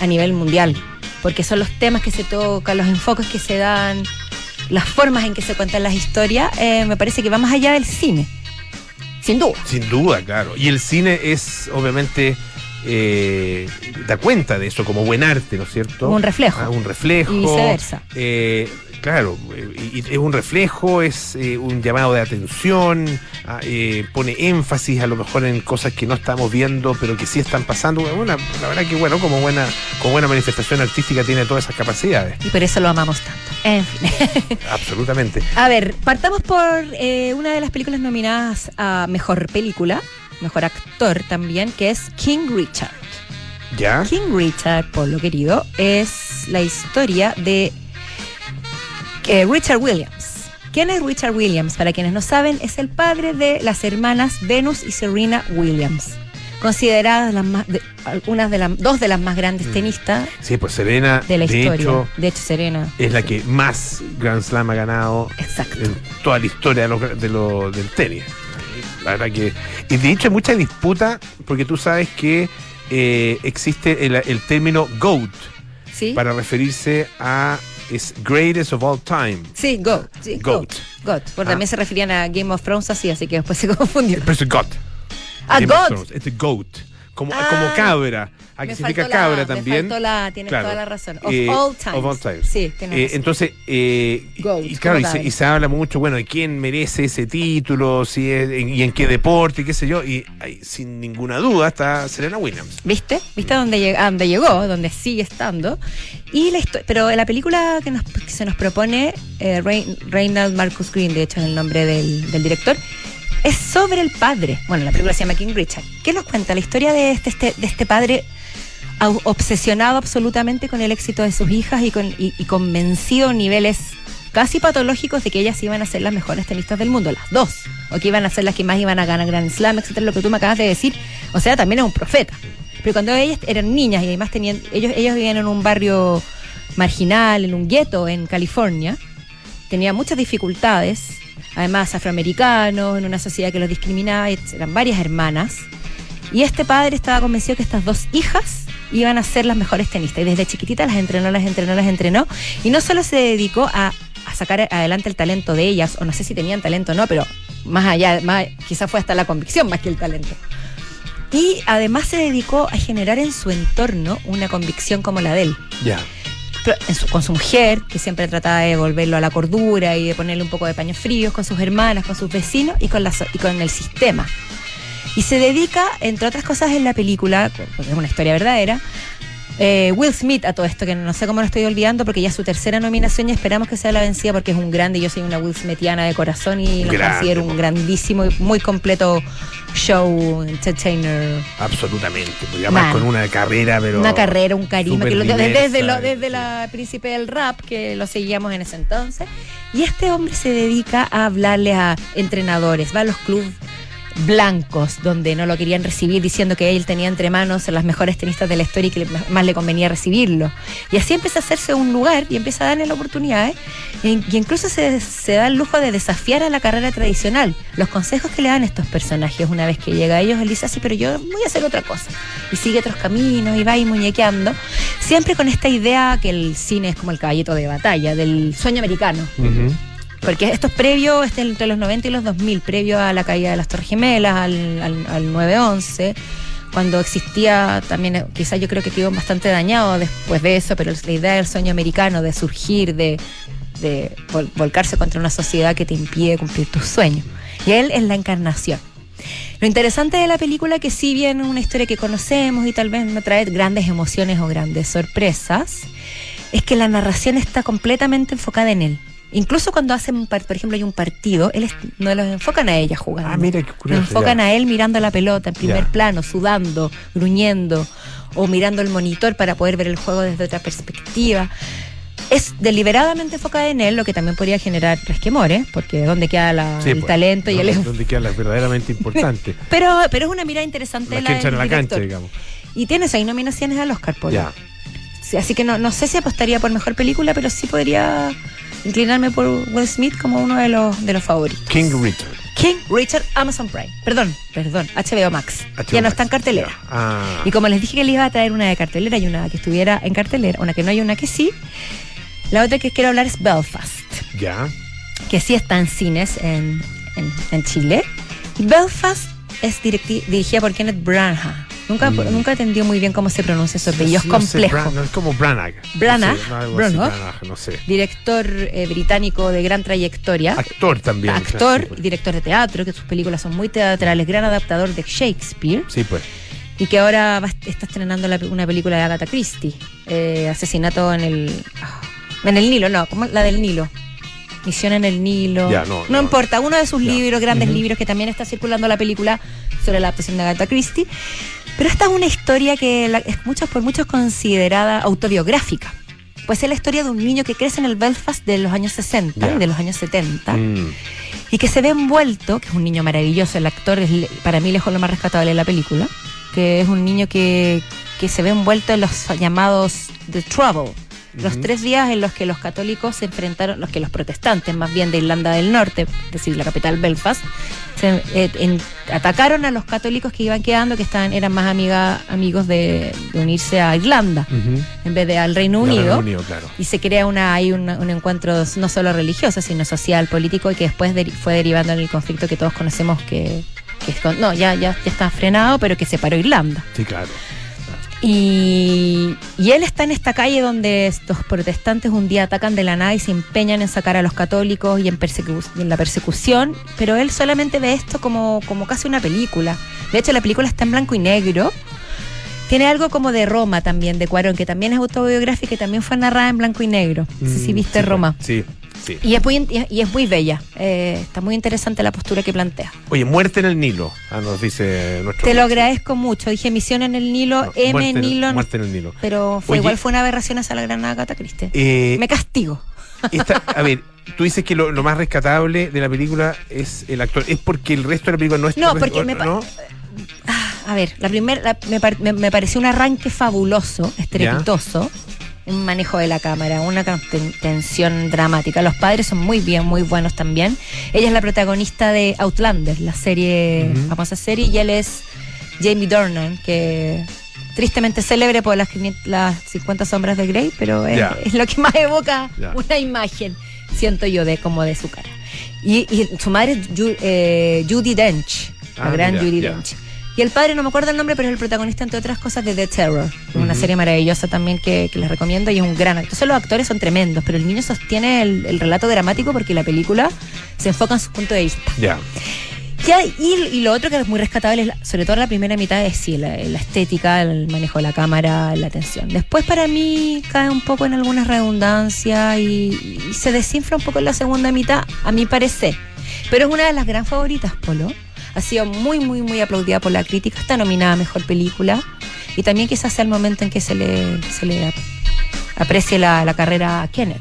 Speaker 4: a nivel mundial, porque son los temas que se tocan, los enfoques que se dan, las formas en que se cuentan las historias, eh, me parece que va más allá del cine, sin duda.
Speaker 2: Sin duda, claro. Y el cine es, obviamente, eh, da cuenta de eso como buen arte, ¿no es cierto?
Speaker 4: Un reflejo.
Speaker 2: Ah, un reflejo.
Speaker 4: Y viceversa.
Speaker 2: Eh, claro, eh, es un reflejo, es eh, un llamado de atención, ah, pone énfasis a lo mejor en cosas que no estamos viendo, pero que sí están pasando. Bueno, la verdad que, bueno, como buena, como buena manifestación artística tiene todas esas capacidades.
Speaker 4: Y por eso lo amamos tanto. En fin.
Speaker 2: Absolutamente.
Speaker 4: A ver, partamos por eh, una de las películas nominadas a Mejor Película, Mejor Actor también, que es King Richard.
Speaker 2: ¿Ya?
Speaker 4: King Richard, por lo querido, es la historia de eh, Richard Williams. ¿Quién es Richard Williams? Para quienes no saben, es el padre de las hermanas Venus y Serena Williams, consideradas las más, de- algunas de las dos de las más grandes
Speaker 2: Mm.
Speaker 4: tenistas
Speaker 2: Sí, pues Serena,
Speaker 4: de la historia.
Speaker 2: hecho,
Speaker 4: de hecho, Serena.
Speaker 2: es la que más Grand Slam ha ganado
Speaker 4: Exacto.
Speaker 2: en toda la historia de lo- de lo- del tenis. La verdad que. Y de hecho hay mucha disputa porque tú sabes que eh, existe el, el término GOAT
Speaker 4: ¿Sí?
Speaker 2: para referirse a es greatest of all time.
Speaker 4: Sí, GOAT. Sí,
Speaker 2: Goat.
Speaker 4: GOAT. Porque
Speaker 2: Ah.
Speaker 4: también se referían a Game of Thrones así, así que después se confundieron.
Speaker 2: Pero es GOAT.
Speaker 4: Ah,
Speaker 2: Game of
Speaker 4: GOAT.
Speaker 2: Thrones, Es the GOAT. Como,
Speaker 4: Ah.
Speaker 2: como cabra. Aquí
Speaker 4: Me
Speaker 2: significa
Speaker 4: la-
Speaker 2: cabra
Speaker 4: me
Speaker 2: también.
Speaker 4: faltó la- tienes
Speaker 2: Claro.
Speaker 4: toda la razón. Of
Speaker 2: Eh,
Speaker 4: all times.
Speaker 2: of all times.
Speaker 4: Sí, tienes
Speaker 2: Eh,
Speaker 4: razón.
Speaker 2: entonces, eh, y- claro, y se, y se habla mucho, bueno, de quién merece ese título, si es, en- y en qué deporte, y qué sé yo, y ay, sin ninguna duda está Serena Williams.
Speaker 4: ¿Viste? ¿Viste a dónde, lleg- a dónde llegó? Donde sigue estando. Y la pero la película que, nos- que se nos propone, eh, Reinald Marcus Green, de hecho es el nombre del, del director, es sobre el padre. Bueno, la película se llama King Richard. ¿Qué nos cuenta? La historia de este, este- de este padre obsesionado absolutamente con el éxito de sus hijas y, con, y convencido a niveles casi patológicos de que ellas iban a ser las mejores tenistas del mundo, las dos, o que iban a ser las que más iban a ganar Grand Slam, etcétera, lo que tú me acabas de decir. O sea, también es un profeta. Pero cuando ellas eran niñas y además tenían, ellos, ellos vivían en un barrio marginal, en un gueto en California, tenían muchas dificultades, además afroamericanos, en una sociedad que los discriminaba, eran varias hermanas. Y este padre estaba convencido que estas dos hijas iban a ser las mejores tenistas. Y desde chiquititas las entrenó, las entrenó, las entrenó. Y no solo se dedicó a, sacar adelante el talento de ellas, o no sé si tenían talento o no, pero más allá, más, quizás fue hasta la convicción más que el talento. Y además se dedicó a generar en su entorno una convicción como la de él
Speaker 2: Ya.
Speaker 4: en con su mujer, que siempre trataba de volverlo a la cordura y de ponerle un poco de paños fríos, con sus hermanas, con sus vecinos y con, la y con el sistema. Y se dedica, entre otras cosas en la película, porque es una historia verdadera, eh, Will Smith a todo esto, que no sé cómo lo estoy olvidando, porque ya es su tercera nominación y esperamos que sea la vencida porque es un grande, yo soy una Will Smithiana de corazón y lo considero un grandísimo y muy completo show entertainer
Speaker 2: Absolutamente. Porque además
Speaker 4: Man.
Speaker 2: con una carrera, pero.
Speaker 4: una carrera, un carisma, que lo- desde, desde, lo- desde la príncipe del rap, que lo seguíamos en ese entonces. Y este hombre se dedica a hablarle a entrenadores, va a los clubes blancos donde no lo querían recibir diciendo que él tenía entre manos a las mejores tenistas de la historia y que más le convenía recibirlo. Y así empieza a hacerse un lugar y empieza a darle la oportunidad. ¿eh? Y, y incluso se, da el lujo de desafiar a la carrera tradicional. Los consejos que le dan estos personajes una vez que llega a ellos, él dice así, pero yo voy a hacer otra cosa. Y sigue otros caminos y va ahí muñequeando. Siempre con esta idea que el cine es como el caballito de batalla, del sueño americano.
Speaker 2: Ujú.
Speaker 4: Porque esto es previo, este, entre los 90 y los 2000, previo a la caída de las Torres Gemelas, al, al, al 9-11, cuando existía también, eh, quizás yo creo que quedó bastante dañado después de eso, pero la idea del sueño americano, de surgir, de, de vol- volcarse contra una sociedad que te impide cumplir tus sueños. Y él es la encarnación. Lo interesante de la película que si bien es una historia que conocemos y tal vez no trae grandes emociones o grandes sorpresas, es que la narración está completamente enfocada en él. Incluso cuando hacen, por ejemplo, hay un partido, él es- no los enfocan a ella jugando.
Speaker 2: Ah, mira qué
Speaker 4: Lo
Speaker 2: curioso.
Speaker 4: enfocan
Speaker 2: ya.
Speaker 4: a él mirando la pelota en primer
Speaker 2: Ya.
Speaker 4: plano, sudando, gruñendo o mirando el monitor para poder ver el juego desde otra perspectiva. Es deliberadamente enfocada en él, lo que también podría generar resquemores, porque dónde queda la-
Speaker 2: Sí,
Speaker 4: el
Speaker 2: pues,
Speaker 4: talento y el
Speaker 2: Donde queda la verdaderamente importante.
Speaker 4: pero, pero es una mirada interesante
Speaker 2: Las
Speaker 4: la
Speaker 2: que entran a la cancha, digamos.
Speaker 4: Y tiene seis nominaciones al Oscar. Sí, así que no, no sé si apostaría por mejor película, pero sí podría inclinarme por Will Smith como uno de los, de los favoritos.
Speaker 2: King Richard.
Speaker 4: King Richard Amazon Prime. Perdón, perdón, HBO Max.
Speaker 2: HBO
Speaker 4: ya no
Speaker 2: Max.
Speaker 4: está en cartelera.
Speaker 2: Ah.
Speaker 4: Y como les dije que les iba a traer una de cartelera y una que estuviera en cartelera, una que no hay una que sí, la otra que quiero hablar es Belfast,
Speaker 2: Ya.
Speaker 4: que sí está en cines en, en- en Chile. Belfast es dirigida por Kenneth Branagh. Nunca,
Speaker 2: Mm.
Speaker 4: nunca entendí muy bien cómo se pronuncia su apellido, es
Speaker 2: No sé,
Speaker 4: complejo.
Speaker 2: Bran- no, es como Branagh.
Speaker 4: Branagh,
Speaker 2: No sé, algo así,
Speaker 4: Branagh.
Speaker 2: No sé.
Speaker 4: Director eh, británico de gran trayectoria.
Speaker 2: Actor también.
Speaker 4: actor y
Speaker 2: pues.
Speaker 4: director de teatro, que sus películas son muy teatrales, gran adaptador de Shakespeare.
Speaker 2: Sí, pues.
Speaker 4: y que ahora va- está estrenando la- una película de Agatha Christie, eh, Asesinato en el ah, en el Nilo, no, como la del Nilo. Misión en el Nilo.
Speaker 2: Ya, no, no.
Speaker 4: importa, uno de sus
Speaker 2: Ya.
Speaker 4: libros, grandes libros que también está circulando la película sobre la adaptación de Agatha Christie. Pero esta es una historia que la- es muchos, por muchos considerada autobiográfica. Pues es la historia de un niño que crece en el Belfast de los años 60
Speaker 2: Ya.
Speaker 4: y de los años 70
Speaker 2: Mm.
Speaker 4: y que se ve envuelto, que es un niño maravilloso, el actor es para mí lejos lo más rescatable de la película, que es un niño que, que se ve envuelto en los llamados The Trouble, los tres días en los que los católicos se enfrentaron, los que los protestantes más bien de Irlanda del Norte, es decir, la capital Belfast, se, eh, en- atacaron a los católicos que iban quedando, que estaban, eran más amiga, amigos de, de unirse a Irlanda en vez de al Reino Unido
Speaker 2: Reino Unido, claro.
Speaker 4: y se crea una hay un, un encuentro no solo religioso sino social político y que después deri- fue derivando en el conflicto que todos conocemos que, que es con- no ya, ya ya está frenado pero que separó Irlanda
Speaker 2: Sí, claro.
Speaker 4: Y, y él está en esta calle donde estos protestantes un día atacan de la nada y se empeñan en sacar a los católicos y en, persecu- y en la persecución, pero él solamente ve esto como, como casi una película. De hecho, la película está en blanco y negro. Tiene algo como de Roma también, de Cuarón, que también es autobiográfica y también fue narrada en blanco y negro. No sé si
Speaker 2: Mm,
Speaker 4: viste
Speaker 2: sí,
Speaker 4: Roma.
Speaker 2: Sí, sí.
Speaker 4: Y es muy, y es muy bella. Eh, está muy interesante la postura que plantea.
Speaker 2: Oye, muerte en el Nilo, ah, nos dice nuestro.
Speaker 4: Te lo agradezco mucho. Dije Misión en el Nilo,
Speaker 2: No,
Speaker 4: M
Speaker 2: muerte en-
Speaker 4: Nilo.
Speaker 2: Muerte en el Nilo.
Speaker 4: Pero fue
Speaker 2: Oye.
Speaker 4: igual fue una aberración hacia la gran Agatha Christie.
Speaker 2: Eh,
Speaker 4: Me castigo.
Speaker 2: esta- a ver, tú dices que lo, lo más rescatable de la película es el actor. ¿Es porque el resto de la película no es
Speaker 4: No, porque me
Speaker 2: ¿no?
Speaker 4: Ah, a ver, la primera me, par- me- me pareció un arranque fabuloso, estrepitoso. Un manejo de la cámara, una tensión dramática. Los padres son muy bien, muy buenos también. Ella es la protagonista de Outlander, la serie, famosa serie, y él es Jamie Dornan, que tristemente célebre por las, 500 las 50 sombras de Grey, pero es, lo que más evoca una imagen, siento yo, de como de su cara. Y, y su madre es Ju- eh, Judy Dench, la
Speaker 2: Ah,
Speaker 4: gran
Speaker 2: mira,
Speaker 4: Judy. Dench. Y el padre, no me acuerdo el nombre, pero es el protagonista, entre otras cosas, de The Terror. Una serie maravillosa también que, que les recomiendo y es un gran actor. Entonces, los actores son tremendos, pero el niño sostiene el, el relato dramático porque la película se enfoca en su punto de vista.
Speaker 2: Ya.
Speaker 4: Y, y lo otro que es muy rescatable, es la- sobre todo la primera mitad, es sí, la, la estética, el manejo de la cámara, la atención. Después, para mí, cae un poco en algunas redundancias y, y se desinfla un poco en la segunda mitad, a mi parecer. Pero es una de las gran favoritas, Polo. Ha sido muy, muy, muy aplaudida por la crítica. Está nominada a mejor película. Y también quizás sea el momento en que se le, se le ap- aprecie la, la carrera a Kenneth,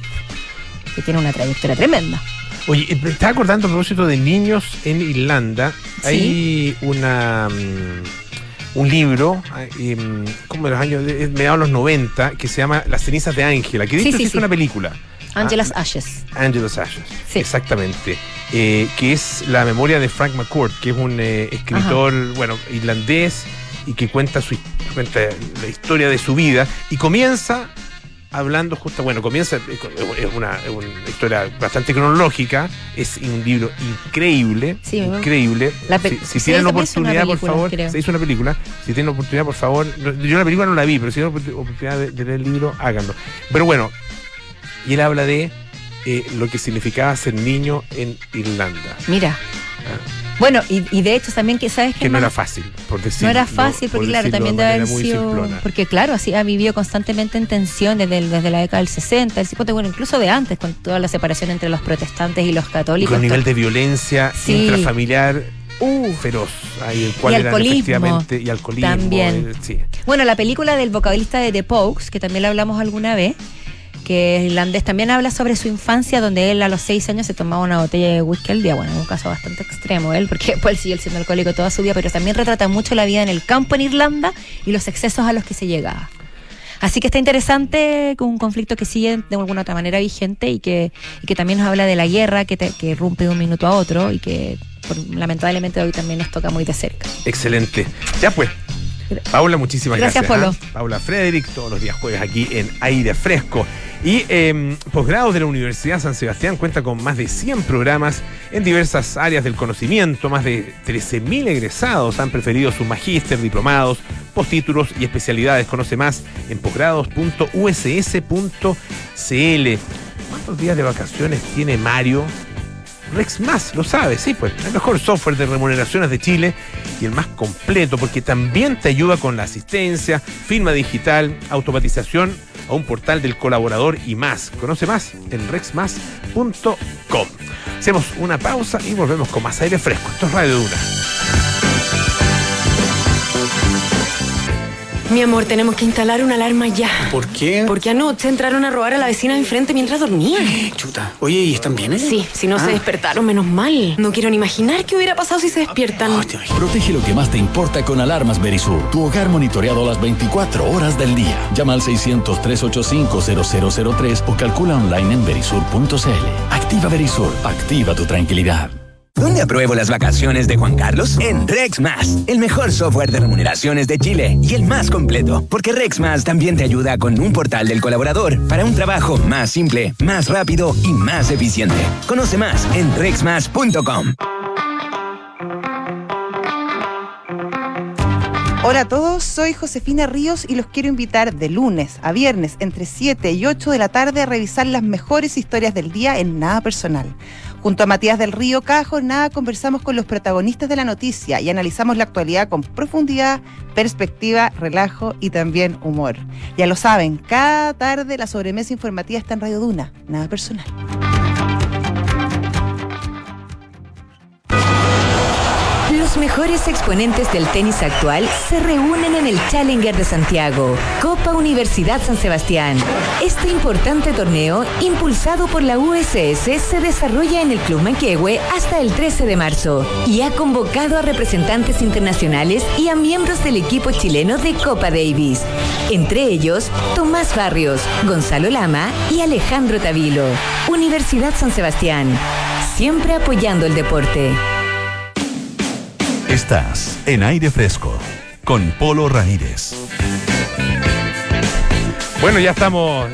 Speaker 4: que tiene una trayectoria tremenda.
Speaker 2: Oye, me estaba acordando a propósito de niños en Irlanda. Hay una mm, un libro, eh, mm, como de los años, de, mediados de los 90, que se llama Las cenizas de Ángela, que de
Speaker 4: Sí,
Speaker 2: hecho
Speaker 4: sí,
Speaker 2: sí es
Speaker 4: sí.
Speaker 2: una película.
Speaker 4: Angela's
Speaker 2: Ah,
Speaker 4: Ashes.
Speaker 2: Angela's Ashes.
Speaker 4: Sí.
Speaker 2: Exactamente. Eh, que es la memoria de Frank McCourt, que es un eh, escritor, bueno, irlandés y que cuenta su cuenta la historia de su vida y comienza hablando justo, bueno, comienza, eh, es una, es una historia bastante cronológica, es un libro increíble,
Speaker 4: Sí,
Speaker 2: increíble.
Speaker 4: La
Speaker 2: si si tienen oportunidad, por favor,
Speaker 4: creo.
Speaker 2: se hizo una película, si tienen oportunidad, por favor, yo la película no la vi, pero si tienen opor- oportunidad de, de leer el libro, háganlo. Pero bueno, y él habla de eh, lo que significaba ser niño en Irlanda,
Speaker 4: Mira. Bueno, y, y de hecho también que sabes que
Speaker 2: que no
Speaker 4: más-
Speaker 2: era fácil, por decirlo.
Speaker 4: no era fácil,
Speaker 2: por
Speaker 4: porque claro, también
Speaker 2: de
Speaker 4: debe haber sido.
Speaker 2: simplona.
Speaker 4: Porque claro, así ha vivido constantemente en tensión desde, el- desde la década del 60, el 50, bueno, incluso de antes, con toda la separación entre los protestantes y los
Speaker 2: Y
Speaker 4: católicos.
Speaker 2: con un nivel
Speaker 4: to-
Speaker 2: de violencia
Speaker 4: Sí.
Speaker 2: intrafamiliar
Speaker 4: Uh,
Speaker 2: feroz. Ahí el cual
Speaker 4: Y alcoholismo.
Speaker 2: Y alcoholismo.
Speaker 4: también.
Speaker 2: eh, sí.
Speaker 4: Bueno, la película del vocalista de The Pogues, que también la hablamos alguna vez, que es irlandés, también habla sobre su infancia, donde él a los seis años se tomaba una botella de whisky al día. Bueno, en un caso bastante extremo él, porque después él sigue siendo alcohólico toda su vida, pero también retrata mucho la vida en el campo en Irlanda y los excesos a los que se llegaba. Así que está interesante un conflicto que sigue de alguna otra manera vigente y que, que también nos habla de la guerra que, te- que rompe de un minuto a otro y que lamentablemente hoy también nos toca muy de cerca.
Speaker 2: Excelente. Ya pues. Paula, muchísimas
Speaker 4: Gracias,
Speaker 2: gracias.
Speaker 4: Polo.
Speaker 2: ¿ah? Paula Frederick, todos los días jueves aquí en Aire Fresco. Y eh, posgrados de la Universidad San Sebastián cuenta con más de 100 programas en diversas áreas del conocimiento. Más de 13.000 egresados han preferido sus magíster, diplomados, postítulos y especialidades. Conoce más en posgrados.uss.cl. ¿Cuántos días de vacaciones tiene Mario? Rex Más, lo sabes, sí, pues el mejor software de remuneraciones de Chile y el más completo porque también te ayuda con la asistencia, firma digital, automatización a un portal del colaborador y más. Conoce más en rexmas.com. Hacemos una pausa y volvemos con más aire fresco. Esto es Radio Duna.
Speaker 5: Mi amor, tenemos que instalar una alarma ya.
Speaker 6: ¿Por qué?
Speaker 5: Porque anoche entraron a robar a la vecina de enfrente mientras dormía.
Speaker 6: Chuta. Oye, ¿y están bien? eh?
Speaker 5: Sí, si no
Speaker 6: Ah.
Speaker 5: se despertaron, menos mal. No quiero ni imaginar qué hubiera pasado si se despiertan.
Speaker 6: Imagino.
Speaker 7: Protege lo que más te importa con alarmas Verisur. Tu hogar monitoreado las 24 horas del día. Llama al 600-385-0003 o calcula online en verisur.cl. Activa Verisur. Activa tu tranquilidad.
Speaker 8: ¿Dónde apruebo las vacaciones de Juan Carlos? En RexMas, el mejor software de remuneraciones de Chile y el más completo, porque RexMas también te ayuda con un portal del colaborador para un trabajo más simple, más rápido y más eficiente. Conoce más en rexmas.com.
Speaker 9: Hola a todos, soy Josefina Ríos y los quiero invitar de lunes a viernes entre 7 y 8 de la tarde a revisar las mejores historias del día en Nada Personal. Junto a Matías del Río, cada jornada conversamos con los protagonistas de la noticia y analizamos la actualidad con profundidad, perspectiva, relajo y también humor. Ya lo saben, cada tarde la sobremesa informativa está en Radio Duna, Nada Personal.
Speaker 10: Los mejores exponentes del tenis actual se reúnen en el Challenger de Santiago, Copa Universidad San Sebastián. Este importante torneo, impulsado por la USS, se desarrolla en el Club Manquehue hasta el 13 de marzo y ha convocado a representantes internacionales y a miembros del equipo chileno de Copa Davis. Entre ellos, Tomás Barrios, Gonzalo Lama y Alejandro Tavilo. Universidad San Sebastián, siempre apoyando el deporte.
Speaker 1: Estás en aire fresco con Polo Ramírez.
Speaker 2: Bueno, ya estamos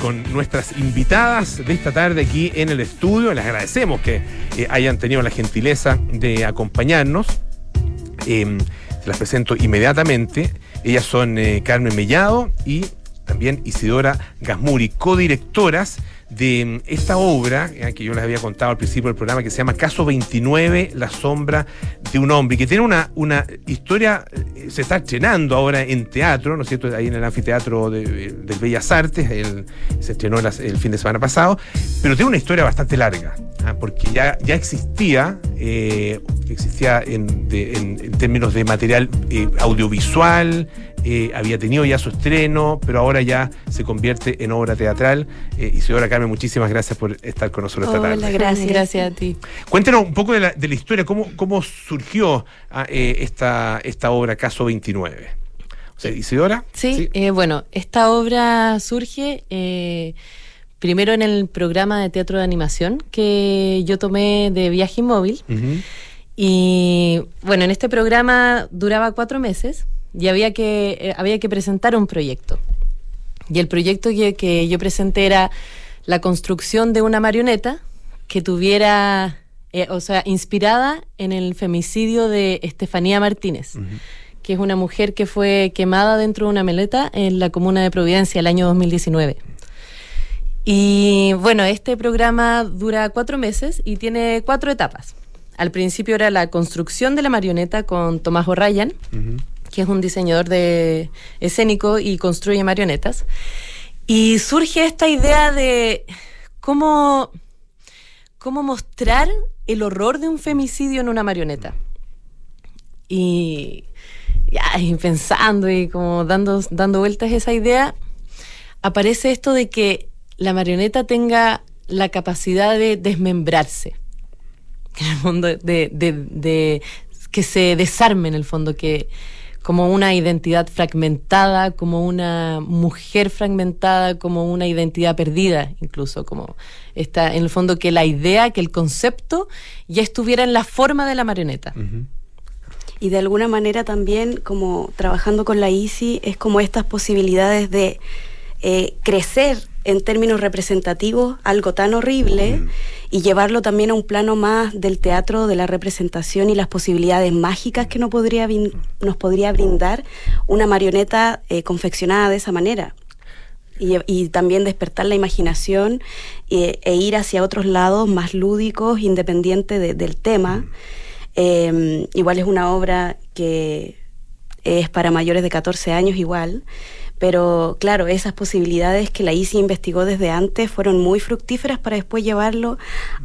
Speaker 2: con nuestras invitadas de esta tarde aquí en el estudio. Les agradecemos que eh, hayan tenido la gentileza de acompañarnos. Eh, las presento inmediatamente. Ellas son eh, Carmen Mellado y también Isidora Gasmuri, codirectoras de mm, esta obra eh, que yo les había contado al principio del programa que se llama Caso 29, La sombra de un hombre, que tiene una, una historia, eh, se está estrenando ahora en teatro, ¿no es cierto? Ahí en el anfiteatro de, del Bellas Artes, se estrenó el fin de semana pasado, pero tiene una historia bastante larga, ¿ah? porque ya, ya existía, eh, existía en, términos de material eh, audiovisual, eh, había tenido ya su estreno, pero ahora ya se convierte en obra teatral. Eh, Isidora Carmen, muchísimas gracias por estar con nosotros esta tarde.
Speaker 5: Gracias. Gracias a ti.
Speaker 2: Cuéntenos un poco de la, de la historia, cómo, cómo surgió ah, eh, esta, esta obra Caso 29. O sea, Isidora.
Speaker 5: Sí, eh, bueno, esta obra surge eh, primero en el programa de teatro de animación que yo tomé de viaje inmóvil. Y bueno, en este programa duraba cuatro meses y había que, eh, había que presentar un proyecto. Y el proyecto que, que yo presenté era la construcción de una marioneta que tuviera, eh, o sea, inspirada en el femicidio de Estefanía Martínez, que es una mujer que fue quemada dentro de una meleta en la comuna de Providencia el año 2019. Y bueno, este programa dura cuatro meses y tiene cuatro etapas. Al principio era la construcción de la marioneta con Tomás O'Ryan, que es un diseñador de escénico y construye marionetas. Y surge esta idea de cómo, cómo mostrar el horror de un femicidio en una marioneta. Y, y pensando y como dando, dando vueltas a esa idea, aparece esto de que la marioneta tenga la capacidad de desmembrarse. De- que se desarme en el fondo, que como una identidad fragmentada, como una mujer fragmentada, como una identidad perdida, incluso, como está en el fondo que la idea, que el concepto ya estuviera en la forma de la marioneta.
Speaker 11: Y de alguna manera también, como trabajando con la ICI, es como estas posibilidades de eh, crecer en términos representativos algo tan horrible y llevarlo también a un plano más del teatro, de la representación y las posibilidades mágicas que no podría nos podría brindar una marioneta eh, confeccionada de esa manera. Y, y también despertar la imaginación eh, e ir hacia otros lados más lúdicos, independiente de- del tema. Eh, igual es una obra que es para mayores de 14 años igual, pero claro, esas posibilidades que la ICI investigó desde antes fueron muy fructíferas para después llevarlo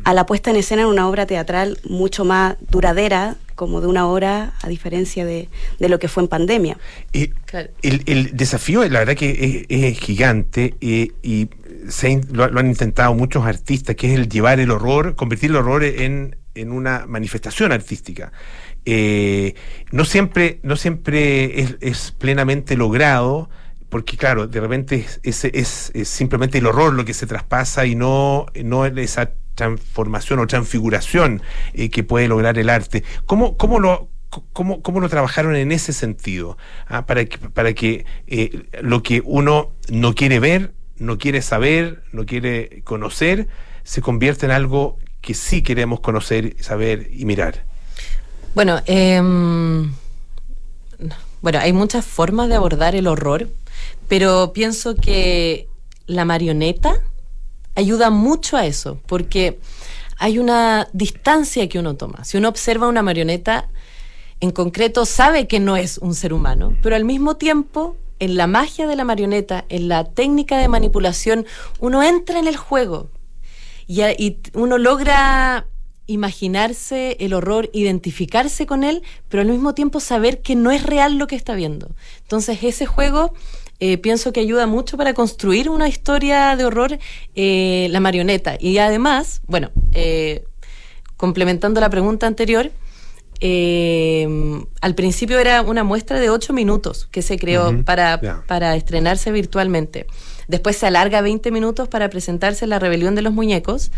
Speaker 11: a la puesta en escena en una obra teatral mucho más duradera, como de una hora, a diferencia de, de lo que fue en pandemia.
Speaker 2: Eh, el, el desafío, la verdad que es, es gigante eh, y se lo, lo han intentado muchos artistas, que es el llevar el horror, convertir el horror en, en una manifestación artística. Eh, no siempre, no siempre es, es plenamente logrado, porque claro, de repente es, es- simplemente el horror lo que se traspasa y no, no esa transformación o transfiguración eh, que puede lograr el arte. ¿Cómo, cómo lo, ¿Cómo, cómo lo trabajaron en ese sentido? Ah, Para que, para que eh, lo que uno no quiere ver, no quiere saber, no quiere conocer, se convierta en algo que sí queremos conocer, saber y mirar.
Speaker 5: Bueno, em, bueno, hay muchas formas de abordar el horror, pero pienso que la marioneta ayuda mucho a eso, porque hay una distancia que uno toma. Si uno observa una marioneta, en concreto sabe que no es un ser humano, pero al mismo tiempo, en la magia de la marioneta, en la técnica de manipulación, uno entra en el juego y, uno logra imaginarse el horror, identificarse con él, pero al mismo tiempo saber que no es real lo que está viendo. Entonces ese juego eh, pienso que ayuda mucho para construir una historia de horror, eh, la marioneta. Y además, bueno, eh, complementando la pregunta anterior, eh, al principio era una muestra de ocho minutos que se creó para, para estrenarse virtualmente. Después se alarga 20 minutos para presentarse en la rebelión de los muñecos.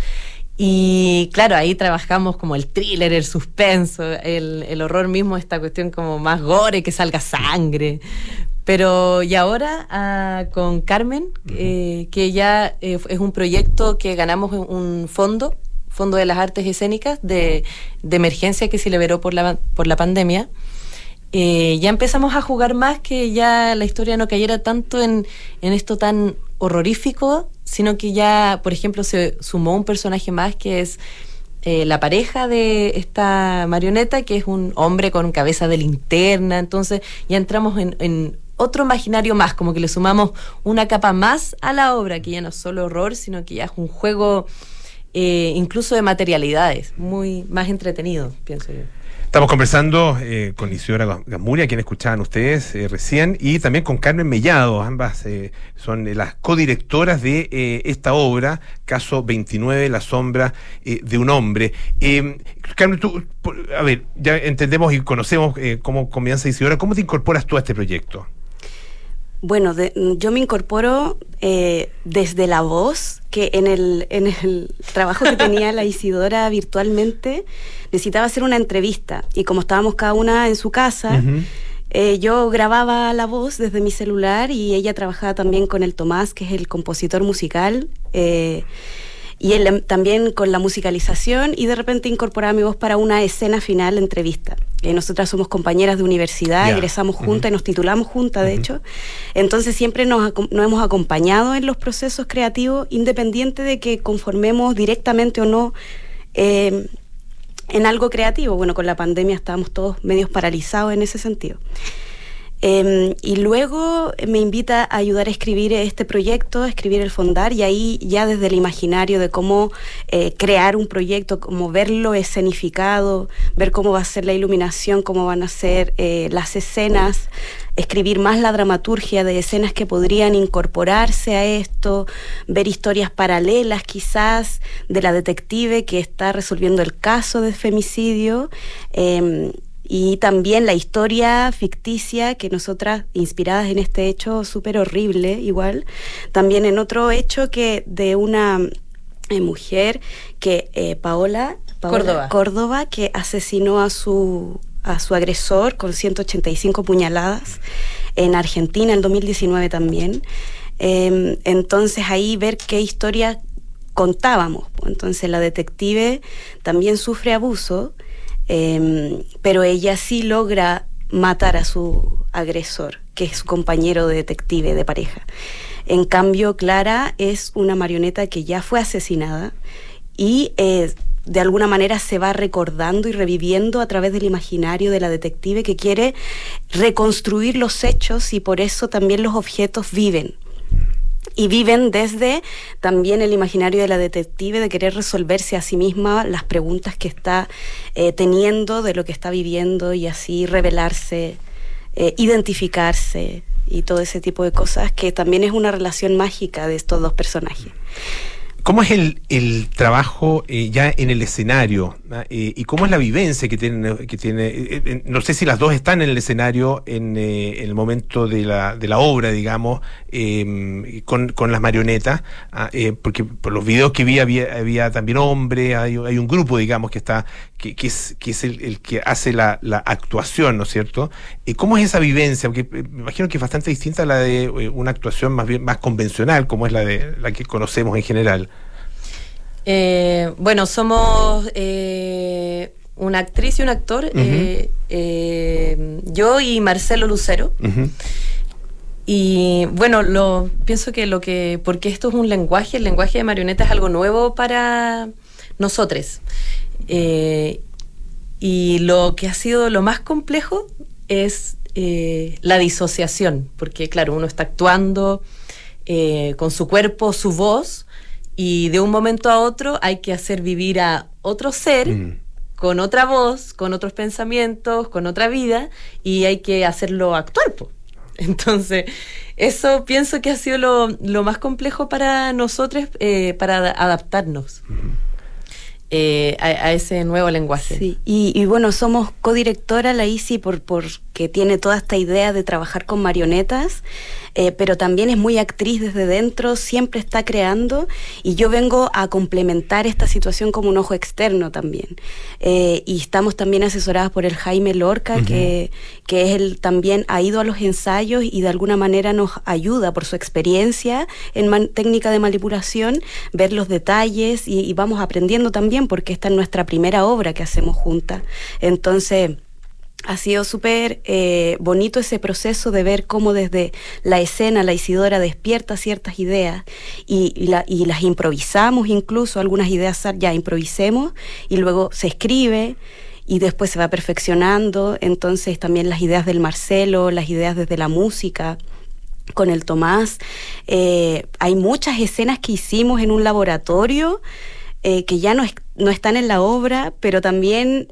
Speaker 5: Y claro, ahí trabajamos como el thriller, el suspenso, el, el horror mismo, esta cuestión como más gore, que salga sangre. Pero y ahora ah, con Carmen, eh, que ya eh, es un proyecto que ganamos un- un fondo, Fondo de las Artes Escénicas de, de emergencia que se liberó por la, por la pandemia. Eh, ya empezamos a jugar más que ya la historia no cayera tanto en, en esto tan horrorífico, sino que ya, por ejemplo, se sumó un personaje más que es eh, la pareja de esta marioneta, que es un hombre con cabeza de linterna. Entonces ya entramos en, en otro imaginario más, como que le sumamos una capa más a la obra, que ya no es solo horror, sino que ya es un juego eh, incluso de materialidades, muy más entretenido, pienso yo.
Speaker 2: Estamos conversando eh, con Isidora Ga- Gamuria, quien escuchaban ustedes eh, recién, y también con Carmen Mellado. Ambas son las codirectoras de esta obra, Caso 29, La sombra de un hombre. Eh, Carmen, tú, a ver, ya entendemos y conocemos cómo comienza Isidora. ¿Cómo te incorporas tú a este proyecto?
Speaker 11: Bueno, de- yo me incorporo eh, desde la voz, que en el, en el trabajo que tenía la Isidora virtualmente, necesitaba hacer una entrevista. Y como estábamos cada una en su casa, Eh, yo grababa la voz desde mi celular y ella trabajaba también con el Tomás, que es el compositor musical. eh, y él em, también con la musicalización y de repente incorporaba mi voz para una escena final entrevista. Eh, nosotras somos compañeras de universidad,
Speaker 12: Ya.
Speaker 11: egresamos juntas y nos titulamos juntas, de hecho. Entonces siempre nos, nos hemos acompañado en los procesos creativos, independiente de que conformemos directamente o no eh, en algo creativo. Bueno, con la pandemia estábamos todos medios paralizados en ese sentido. Eh, y luego me invita a ayudar a escribir este proyecto, a escribir el fondar, y ahí ya desde el imaginario de cómo eh, crear un proyecto, cómo verlo escenificado, ver cómo va a ser la iluminación, cómo van a ser eh, las escenas, escribir más la dramaturgia de escenas que podrían incorporarse a esto, ver historias paralelas quizás de la detective que está resolviendo el caso de femicidio. Y también la historia ficticia que nosotras, inspiradas en este hecho súper horrible, igual, también en otro hecho que de una eh, mujer que eh, Paola, Paola
Speaker 5: Córdoba.
Speaker 11: Córdoba, que asesinó a su a su agresor con 185 puñaladas en Argentina en 2019 también. Eh, entonces ahí ver qué historia contábamos. Entonces la detective también sufre abuso, eh, pero ella sí logra matar a su agresor, que es su compañero de detective de pareja. En cambio, Clara es una marioneta que ya fue asesinada y eh, de alguna manera se va recordando y reviviendo a través del imaginario de la detective que quiere reconstruir los hechos y por eso también los objetos viven. Y viven desde también el imaginario de la detective de querer resolverse a sí misma las preguntas que está eh, teniendo de lo que está viviendo y así revelarse, eh, identificarse y todo ese tipo de cosas que también es una relación mágica de estos dos personajes.
Speaker 2: ¿Cómo es el, el trabajo eh, ya en el escenario? Eh, ¿Y cómo es la vivencia que tiene? Que tiene eh, eh, no sé si las dos están en el escenario en, eh, en el momento de la, de la obra, digamos, con, con las marionetas, ah, porque por los videos que vi había, había también hombres, hay, hay un grupo, digamos, que está que, que es, que es el, que hace la, la actuación, ¿no es cierto? ¿Cómo es esa vivencia? Porque me imagino que es bastante distinta a la de una actuación más bien más convencional, como es la de la que conocemos en general.
Speaker 5: Eh, bueno, somos eh, una actriz y un actor, eh, eh, yo y Marcelo Lucero. Y bueno, lo pienso que lo que, porque esto es un lenguaje, el lenguaje de marioneta es algo nuevo para nosotros. Eh, y lo que ha sido lo más complejo es eh, la disociación, porque claro, uno está actuando eh, con su cuerpo, su voz, y de un momento a otro hay que hacer vivir a otro ser con otra voz, con otros pensamientos, con otra vida, y hay que hacerlo actuar. po. Entonces, eso pienso que ha sido lo, lo más complejo para nosotros, eh, para ada- adaptarnos eh, a, a ese nuevo lenguaje.
Speaker 11: Sí, y, y bueno, somos codirectora la ICI por, porque tiene toda esta idea de trabajar con marionetas, eh, pero también es muy actriz desde dentro, siempre está creando y yo vengo a complementar esta situación como un ojo externo también. Eh, y estamos también asesoradas por el Jaime Lorca,
Speaker 12: Ujú.
Speaker 11: que, que es el también ha ido a los ensayos y de alguna manera nos ayuda por su experiencia en man- técnica de manipulación, ver los detalles y, y vamos aprendiendo también porque esta es nuestra primera obra que hacemos juntas. Entonces, ha sido súper eh, bonito ese proceso de ver cómo desde la escena la Isidora despierta ciertas ideas y, y la- y las improvisamos incluso, algunas ideas ya improvisemos y luego se escribe y después se va perfeccionando, entonces también las ideas del Marcelo, las ideas desde la música con el Tomás. Eh, hay muchas escenas que hicimos en un laboratorio eh, que ya no, es- no están en la obra, pero también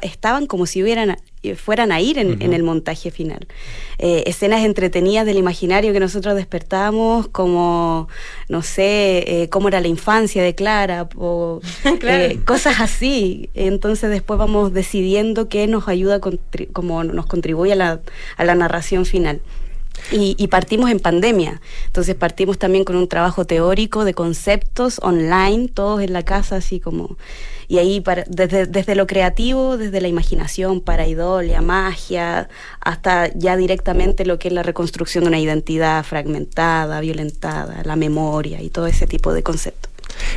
Speaker 11: estaban como si hubieran, eh, fueran a ir en, en el montaje final. Eh, escenas entretenidas del imaginario que nosotros despertamos, como, no sé, eh, cómo era la infancia de Clara, o
Speaker 5: Claro.
Speaker 11: cosas así. Entonces después vamos decidiendo qué nos ayuda, como nos contribuye a la, a la narración final. Y, y partimos en pandemia. Entonces partimos también con un trabajo teórico de conceptos online, todos en la casa, así como. Y ahí para, desde, desde lo creativo, desde la imaginación, paraidolia, magia, hasta ya directamente lo que es la reconstrucción de una identidad fragmentada, violentada, la memoria y todo ese tipo de conceptos.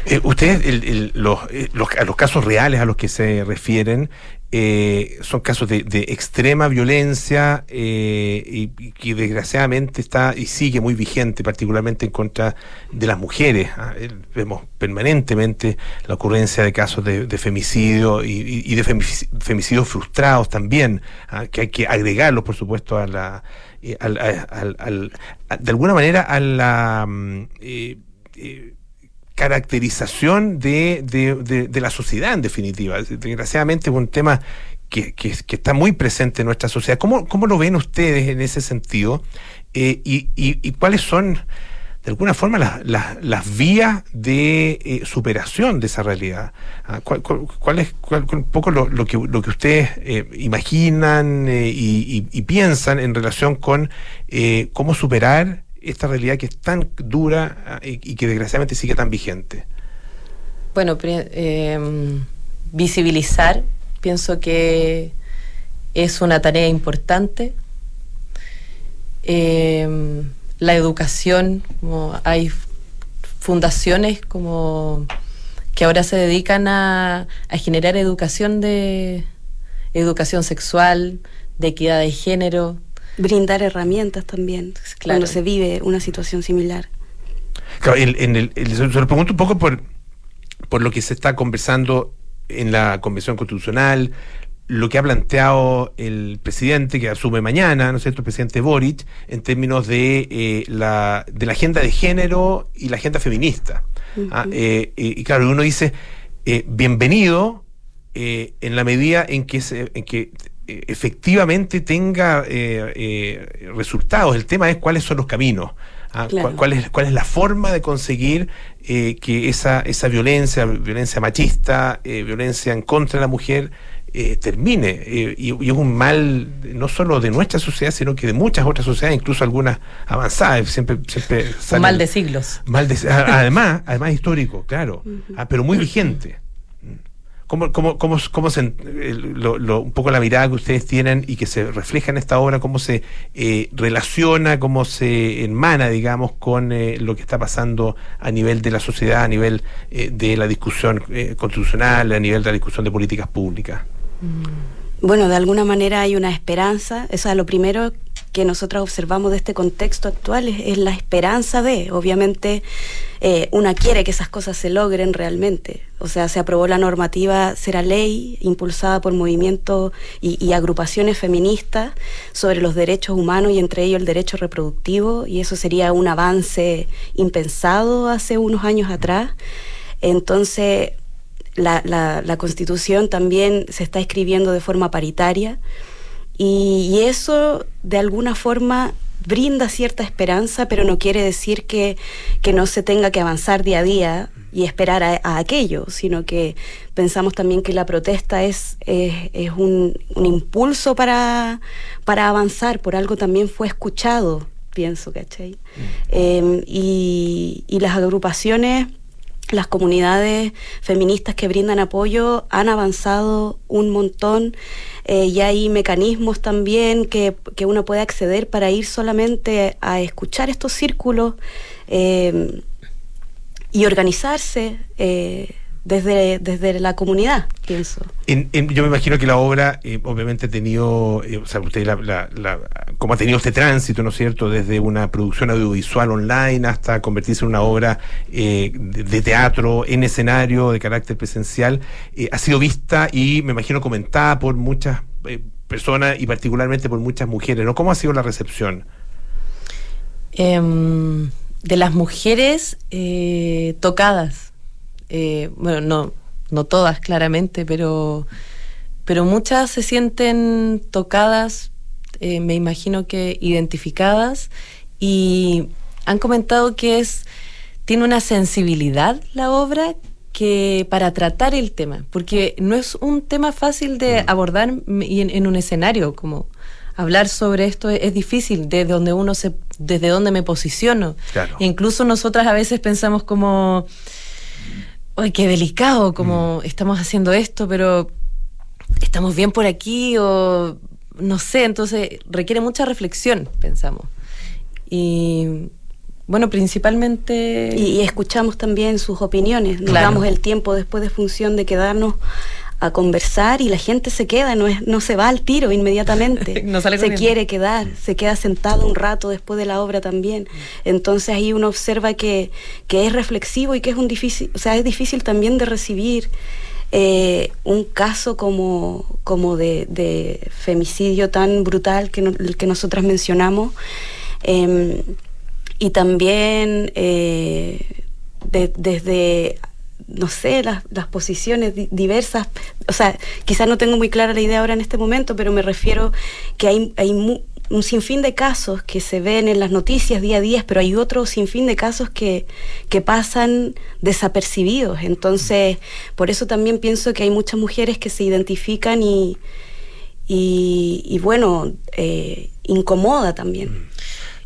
Speaker 2: Eh, ustedes, los, eh, los casos reales a los que se refieren, eh, son casos de, de extrema violencia eh, y, que desgraciadamente está y sigue muy vigente, particularmente en contra de las mujeres. ah, eh, Vemos permanentemente la ocurrencia de casos de, de femicidio y, y- de femici- femicidios frustrados también, ah, que hay que agregarlos, por supuesto, a la, eh, al- al- al- de alguna manera a la mm, eh, caracterización de, de- de- la sociedad, en definitiva. Desgraciadamente es un tema que, que- está muy presente en nuestra sociedad. ¿Cómo, cómo lo ven ustedes en ese sentido? Eh, y, y- cuáles son, de alguna forma, las, las- vías de eh, superación de esa realidad? Ah, ¿Cuál, cuál- es cuál- un poco lo, que, lo que ustedes eh, imaginan y, y- piensan en relación con cómo superar esta realidad que es tan dura ah, y, que desgraciadamente sigue tan vigente?
Speaker 5: Bueno, eh, visibilizar, pienso que es una tarea importante. Eh, la educación, como hay fundaciones como que ahora se dedican a, a generar educación de educación sexual, de equidad de género.
Speaker 11: Brindar herramientas también
Speaker 5: Claro.
Speaker 11: cuando se vive una situación similar.
Speaker 2: Claro, el- en el- el- se lo pregunto un poco por, por lo que se está conversando en la Convención Constitucional, lo que ha planteado el presidente que asume mañana, ¿no es cierto?, el presidente Boric, en términos de, eh, la, de la agenda de género y la agenda feminista. Ah, eh, eh, y claro, uno dice, eh, bienvenido eh, en la medida en que, se, en que efectivamente tenga eh, eh, resultados. El tema es cuáles son los caminos. ah,
Speaker 11: Claro.
Speaker 2: cuál, es, cuál es la forma de conseguir eh, que esa, esa violencia, violencia machista, eh, violencia en contra de la mujer, eh, termine. Eh, y, y es un mal no solo de nuestra sociedad, sino que de muchas otras sociedades, incluso algunas avanzadas. Siempre, siempre
Speaker 5: Un mal de siglos.
Speaker 2: Mal de- además, además histórico, claro, Ah, pero muy vigente. ¿Cómo, cómo, cómo, cómo se, eh, un poco la mirada que ustedes tienen y que se refleja en esta obra, cómo se eh, relaciona, cómo se enmana, digamos, con eh, lo que está pasando a nivel de la sociedad, a nivel eh, de la discusión eh, constitucional, a nivel de la discusión de políticas públicas?
Speaker 11: Bueno, de alguna manera hay una esperanza. Eso es lo primero que nosotros observamos de este contexto actual es, es la esperanza de, obviamente, eh, una quiere que esas cosas se logren realmente. O sea, se aprobó la normativa, será ley, impulsada por movimientos y, y agrupaciones feministas sobre los derechos humanos y entre ellos el derecho reproductivo, y eso sería un avance impensado hace unos años atrás. Entonces, la, la- la constitución también se está escribiendo de forma paritaria y, y eso de alguna forma brinda cierta esperanza, pero no quiere decir que, que no se tenga que avanzar día a día y esperar a, a aquello, sino que pensamos también que la protesta es, es, es un, un impulso para, para avanzar, por algo también fue escuchado, pienso, ¿cachai? Eh, y, y las agrupaciones las comunidades feministas que brindan apoyo han avanzado un montón. Eh, y hay mecanismos también que, que uno puede acceder para ir solamente a escuchar estos círculos eh, y organizarse eh, desde, desde la comunidad, pienso.
Speaker 2: En- en- yo me imagino que la obra, eh, obviamente, ha tenido, eh, o sea, usted, la, la- la- como ha tenido este tránsito, ¿no es cierto?, desde una producción audiovisual online hasta convertirse en una obra eh, de, de teatro en escenario de carácter presencial, eh, ha sido vista y me imagino comentada por muchas eh, personas y particularmente por muchas mujeres, ¿no? ¿Cómo ha sido la recepción?
Speaker 5: Em, de las mujeres eh, tocadas. Eh, bueno, no, no todas claramente, pero, pero muchas se sienten tocadas, eh, me imagino que identificadas, y han comentado que es, tiene una sensibilidad la obra que para tratar el tema, porque no es un tema fácil de abordar y en, en un escenario como hablar sobre esto es, es difícil, desde donde uno se, desde donde me posiciono.
Speaker 2: Claro.
Speaker 5: E incluso nosotras a veces pensamos como, ¡ay, qué delicado! Como estamos haciendo esto, pero estamos bien por aquí o no sé, entonces requiere mucha reflexión, pensamos. Y bueno, principalmente...
Speaker 11: Y, y escuchamos también sus opiniones. Nos
Speaker 5: Claro.
Speaker 11: damos el tiempo después de función de quedarnos a conversar y la gente se queda, no, es, no se va al tiro inmediatamente.
Speaker 5: No sale
Speaker 11: se quiere quedar, se queda sentado un rato después de la obra también. Entonces ahí uno observa que, que es reflexivo y que es un difícil, o sea, es difícil también de recibir eh, un caso como, como de, de femicidio tan brutal que, no- el que nosotras mencionamos. Em, y también eh, de- desde, no sé, las, las posiciones di- diversas, o sea, quizás no tengo muy clara la idea ahora en este momento, pero me refiero que hay, hay mu- un sinfín de casos que se ven en las noticias día a día, pero hay otro sinfín de casos que, que pasan desapercibidos. Entonces, por eso también pienso que hay muchas mujeres que se identifican y, y, y bueno, eh, incomoda también.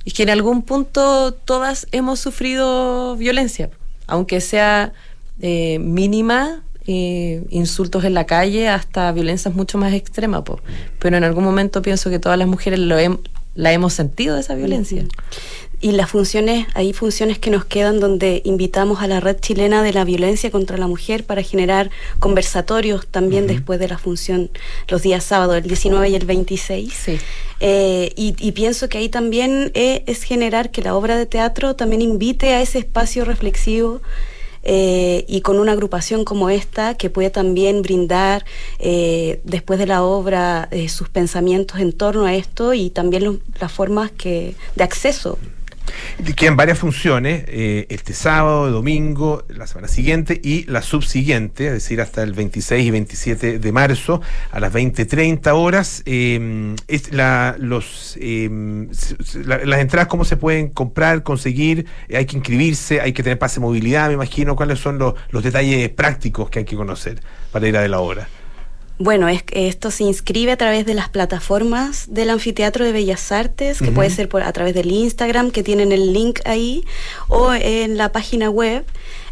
Speaker 5: Es que en algún punto todas hemos sufrido violencia, aunque sea eh, mínima, eh, insultos en la calle, hasta violencias mucho más extremas. po. Pero en algún momento pienso que todas las mujeres lo hem- la hemos sentido esa violencia.
Speaker 11: Y las funciones, hay funciones que nos quedan donde invitamos a la red chilena de la violencia contra la mujer para generar conversatorios también después de la función los días sábados, el 19 y el 26. Eh, y, y pienso que ahí también es generar que la obra de teatro también invite a ese espacio reflexivo eh, y con una agrupación como esta que puede también brindar eh, después de la obra eh, sus pensamientos en torno a esto y también las formas que de acceso.
Speaker 2: Quedan varias funciones, eh, este sábado, domingo, la semana siguiente y la subsiguiente, es decir, hasta el 26 y 27 de marzo a las 20.30 horas. Eh, es la- los, eh, la- las entradas, ¿cómo se pueden comprar, conseguir? Eh, hay que inscribirse, hay que tener pase de movilidad, me imagino. ¿Cuáles son los, los detalles prácticos que hay que conocer para ir a ver la obra?
Speaker 11: Bueno, es que esto se inscribe a través de las plataformas del Anfiteatro de Bellas Artes, que puede ser por, a través del Instagram, que tienen el link ahí, o en la página web.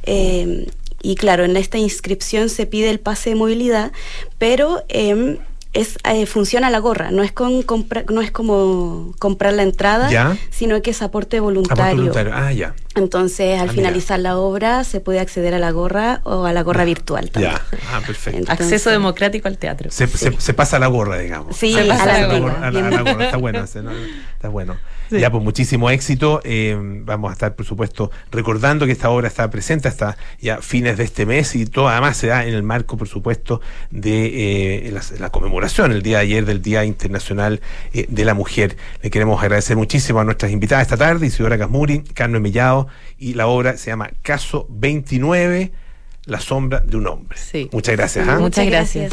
Speaker 11: eh, y claro, en esta inscripción se pide el pase de movilidad, pero em, es eh, funciona la gorra, no es con compra- no es como comprar la entrada,
Speaker 2: Ya.
Speaker 11: sino que es aporte
Speaker 2: Ah, por
Speaker 11: voluntario.
Speaker 2: Ah, ya.
Speaker 11: Entonces, al
Speaker 2: Ah, mira.
Speaker 11: finalizar la obra, se puede acceder a la gorra o a la gorra virtual también.
Speaker 2: Ya. Ah, perfecto.
Speaker 11: Entonces-
Speaker 5: Acceso democrático al teatro.
Speaker 2: Se, se- se pasa la gorra, digamos.
Speaker 11: Sí,
Speaker 2: se
Speaker 11: a
Speaker 2: pasa
Speaker 11: la
Speaker 2: la
Speaker 11: antigua,
Speaker 2: gorra, a la- a
Speaker 11: bien.
Speaker 2: la gorra. Está bueno, ese, ¿no? está bueno. Ya, pues muchísimo éxito. Eh, vamos a estar, por supuesto, recordando que esta obra está presente hasta ya fines de este mes y todo además se da en el marco, por supuesto, de eh, la, la conmemoración el día de ayer del Día Internacional eh, de la Mujer. Le queremos agradecer muchísimo a nuestras invitadas esta tarde, Isidora Casmuri, Carmen Mellado, y la obra se llama Caso 29, La sombra de un hombre. Muchas gracias. ¿ah?
Speaker 5: Muchas gracias.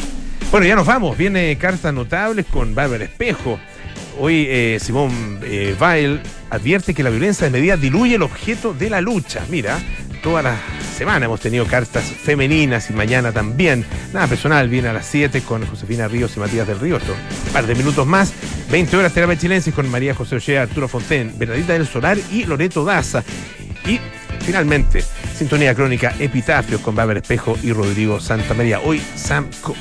Speaker 2: Bueno, ya nos vamos. Viene Cartas Notables con Bárbara Espejo. Hoy eh, Simón eh, advierte que la violencia de medida diluye el objeto de la lucha. Mira, toda la semana hemos tenido cartas femeninas y mañana también. Nada personal, viene a las 7 con Josefina Ríos y Matías del Río. Un par de minutos más. 20 horas terapia chilensis con María José Ochea, Arturo Fonten, Bernadita del Solar y Loreto Daza. Y finalmente, sintonía crónica Epitafios con Bárbara Espejo y Rodrigo Santamaría. Hoy Sam Cook.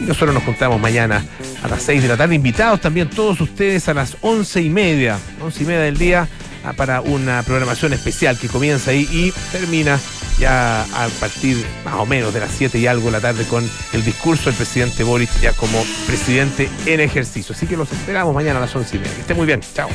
Speaker 2: Y nosotros nos juntamos mañana a las 6 de la tarde. Invitados también todos ustedes a las 11 y media, 11 y media del día, para una programación especial que comienza ahí y termina ya a partir más o menos de las 7 y algo de la tarde con el discurso del presidente Boric ya como presidente en ejercicio. Así que los esperamos mañana a las 11 y media. Esté muy bien. Chao.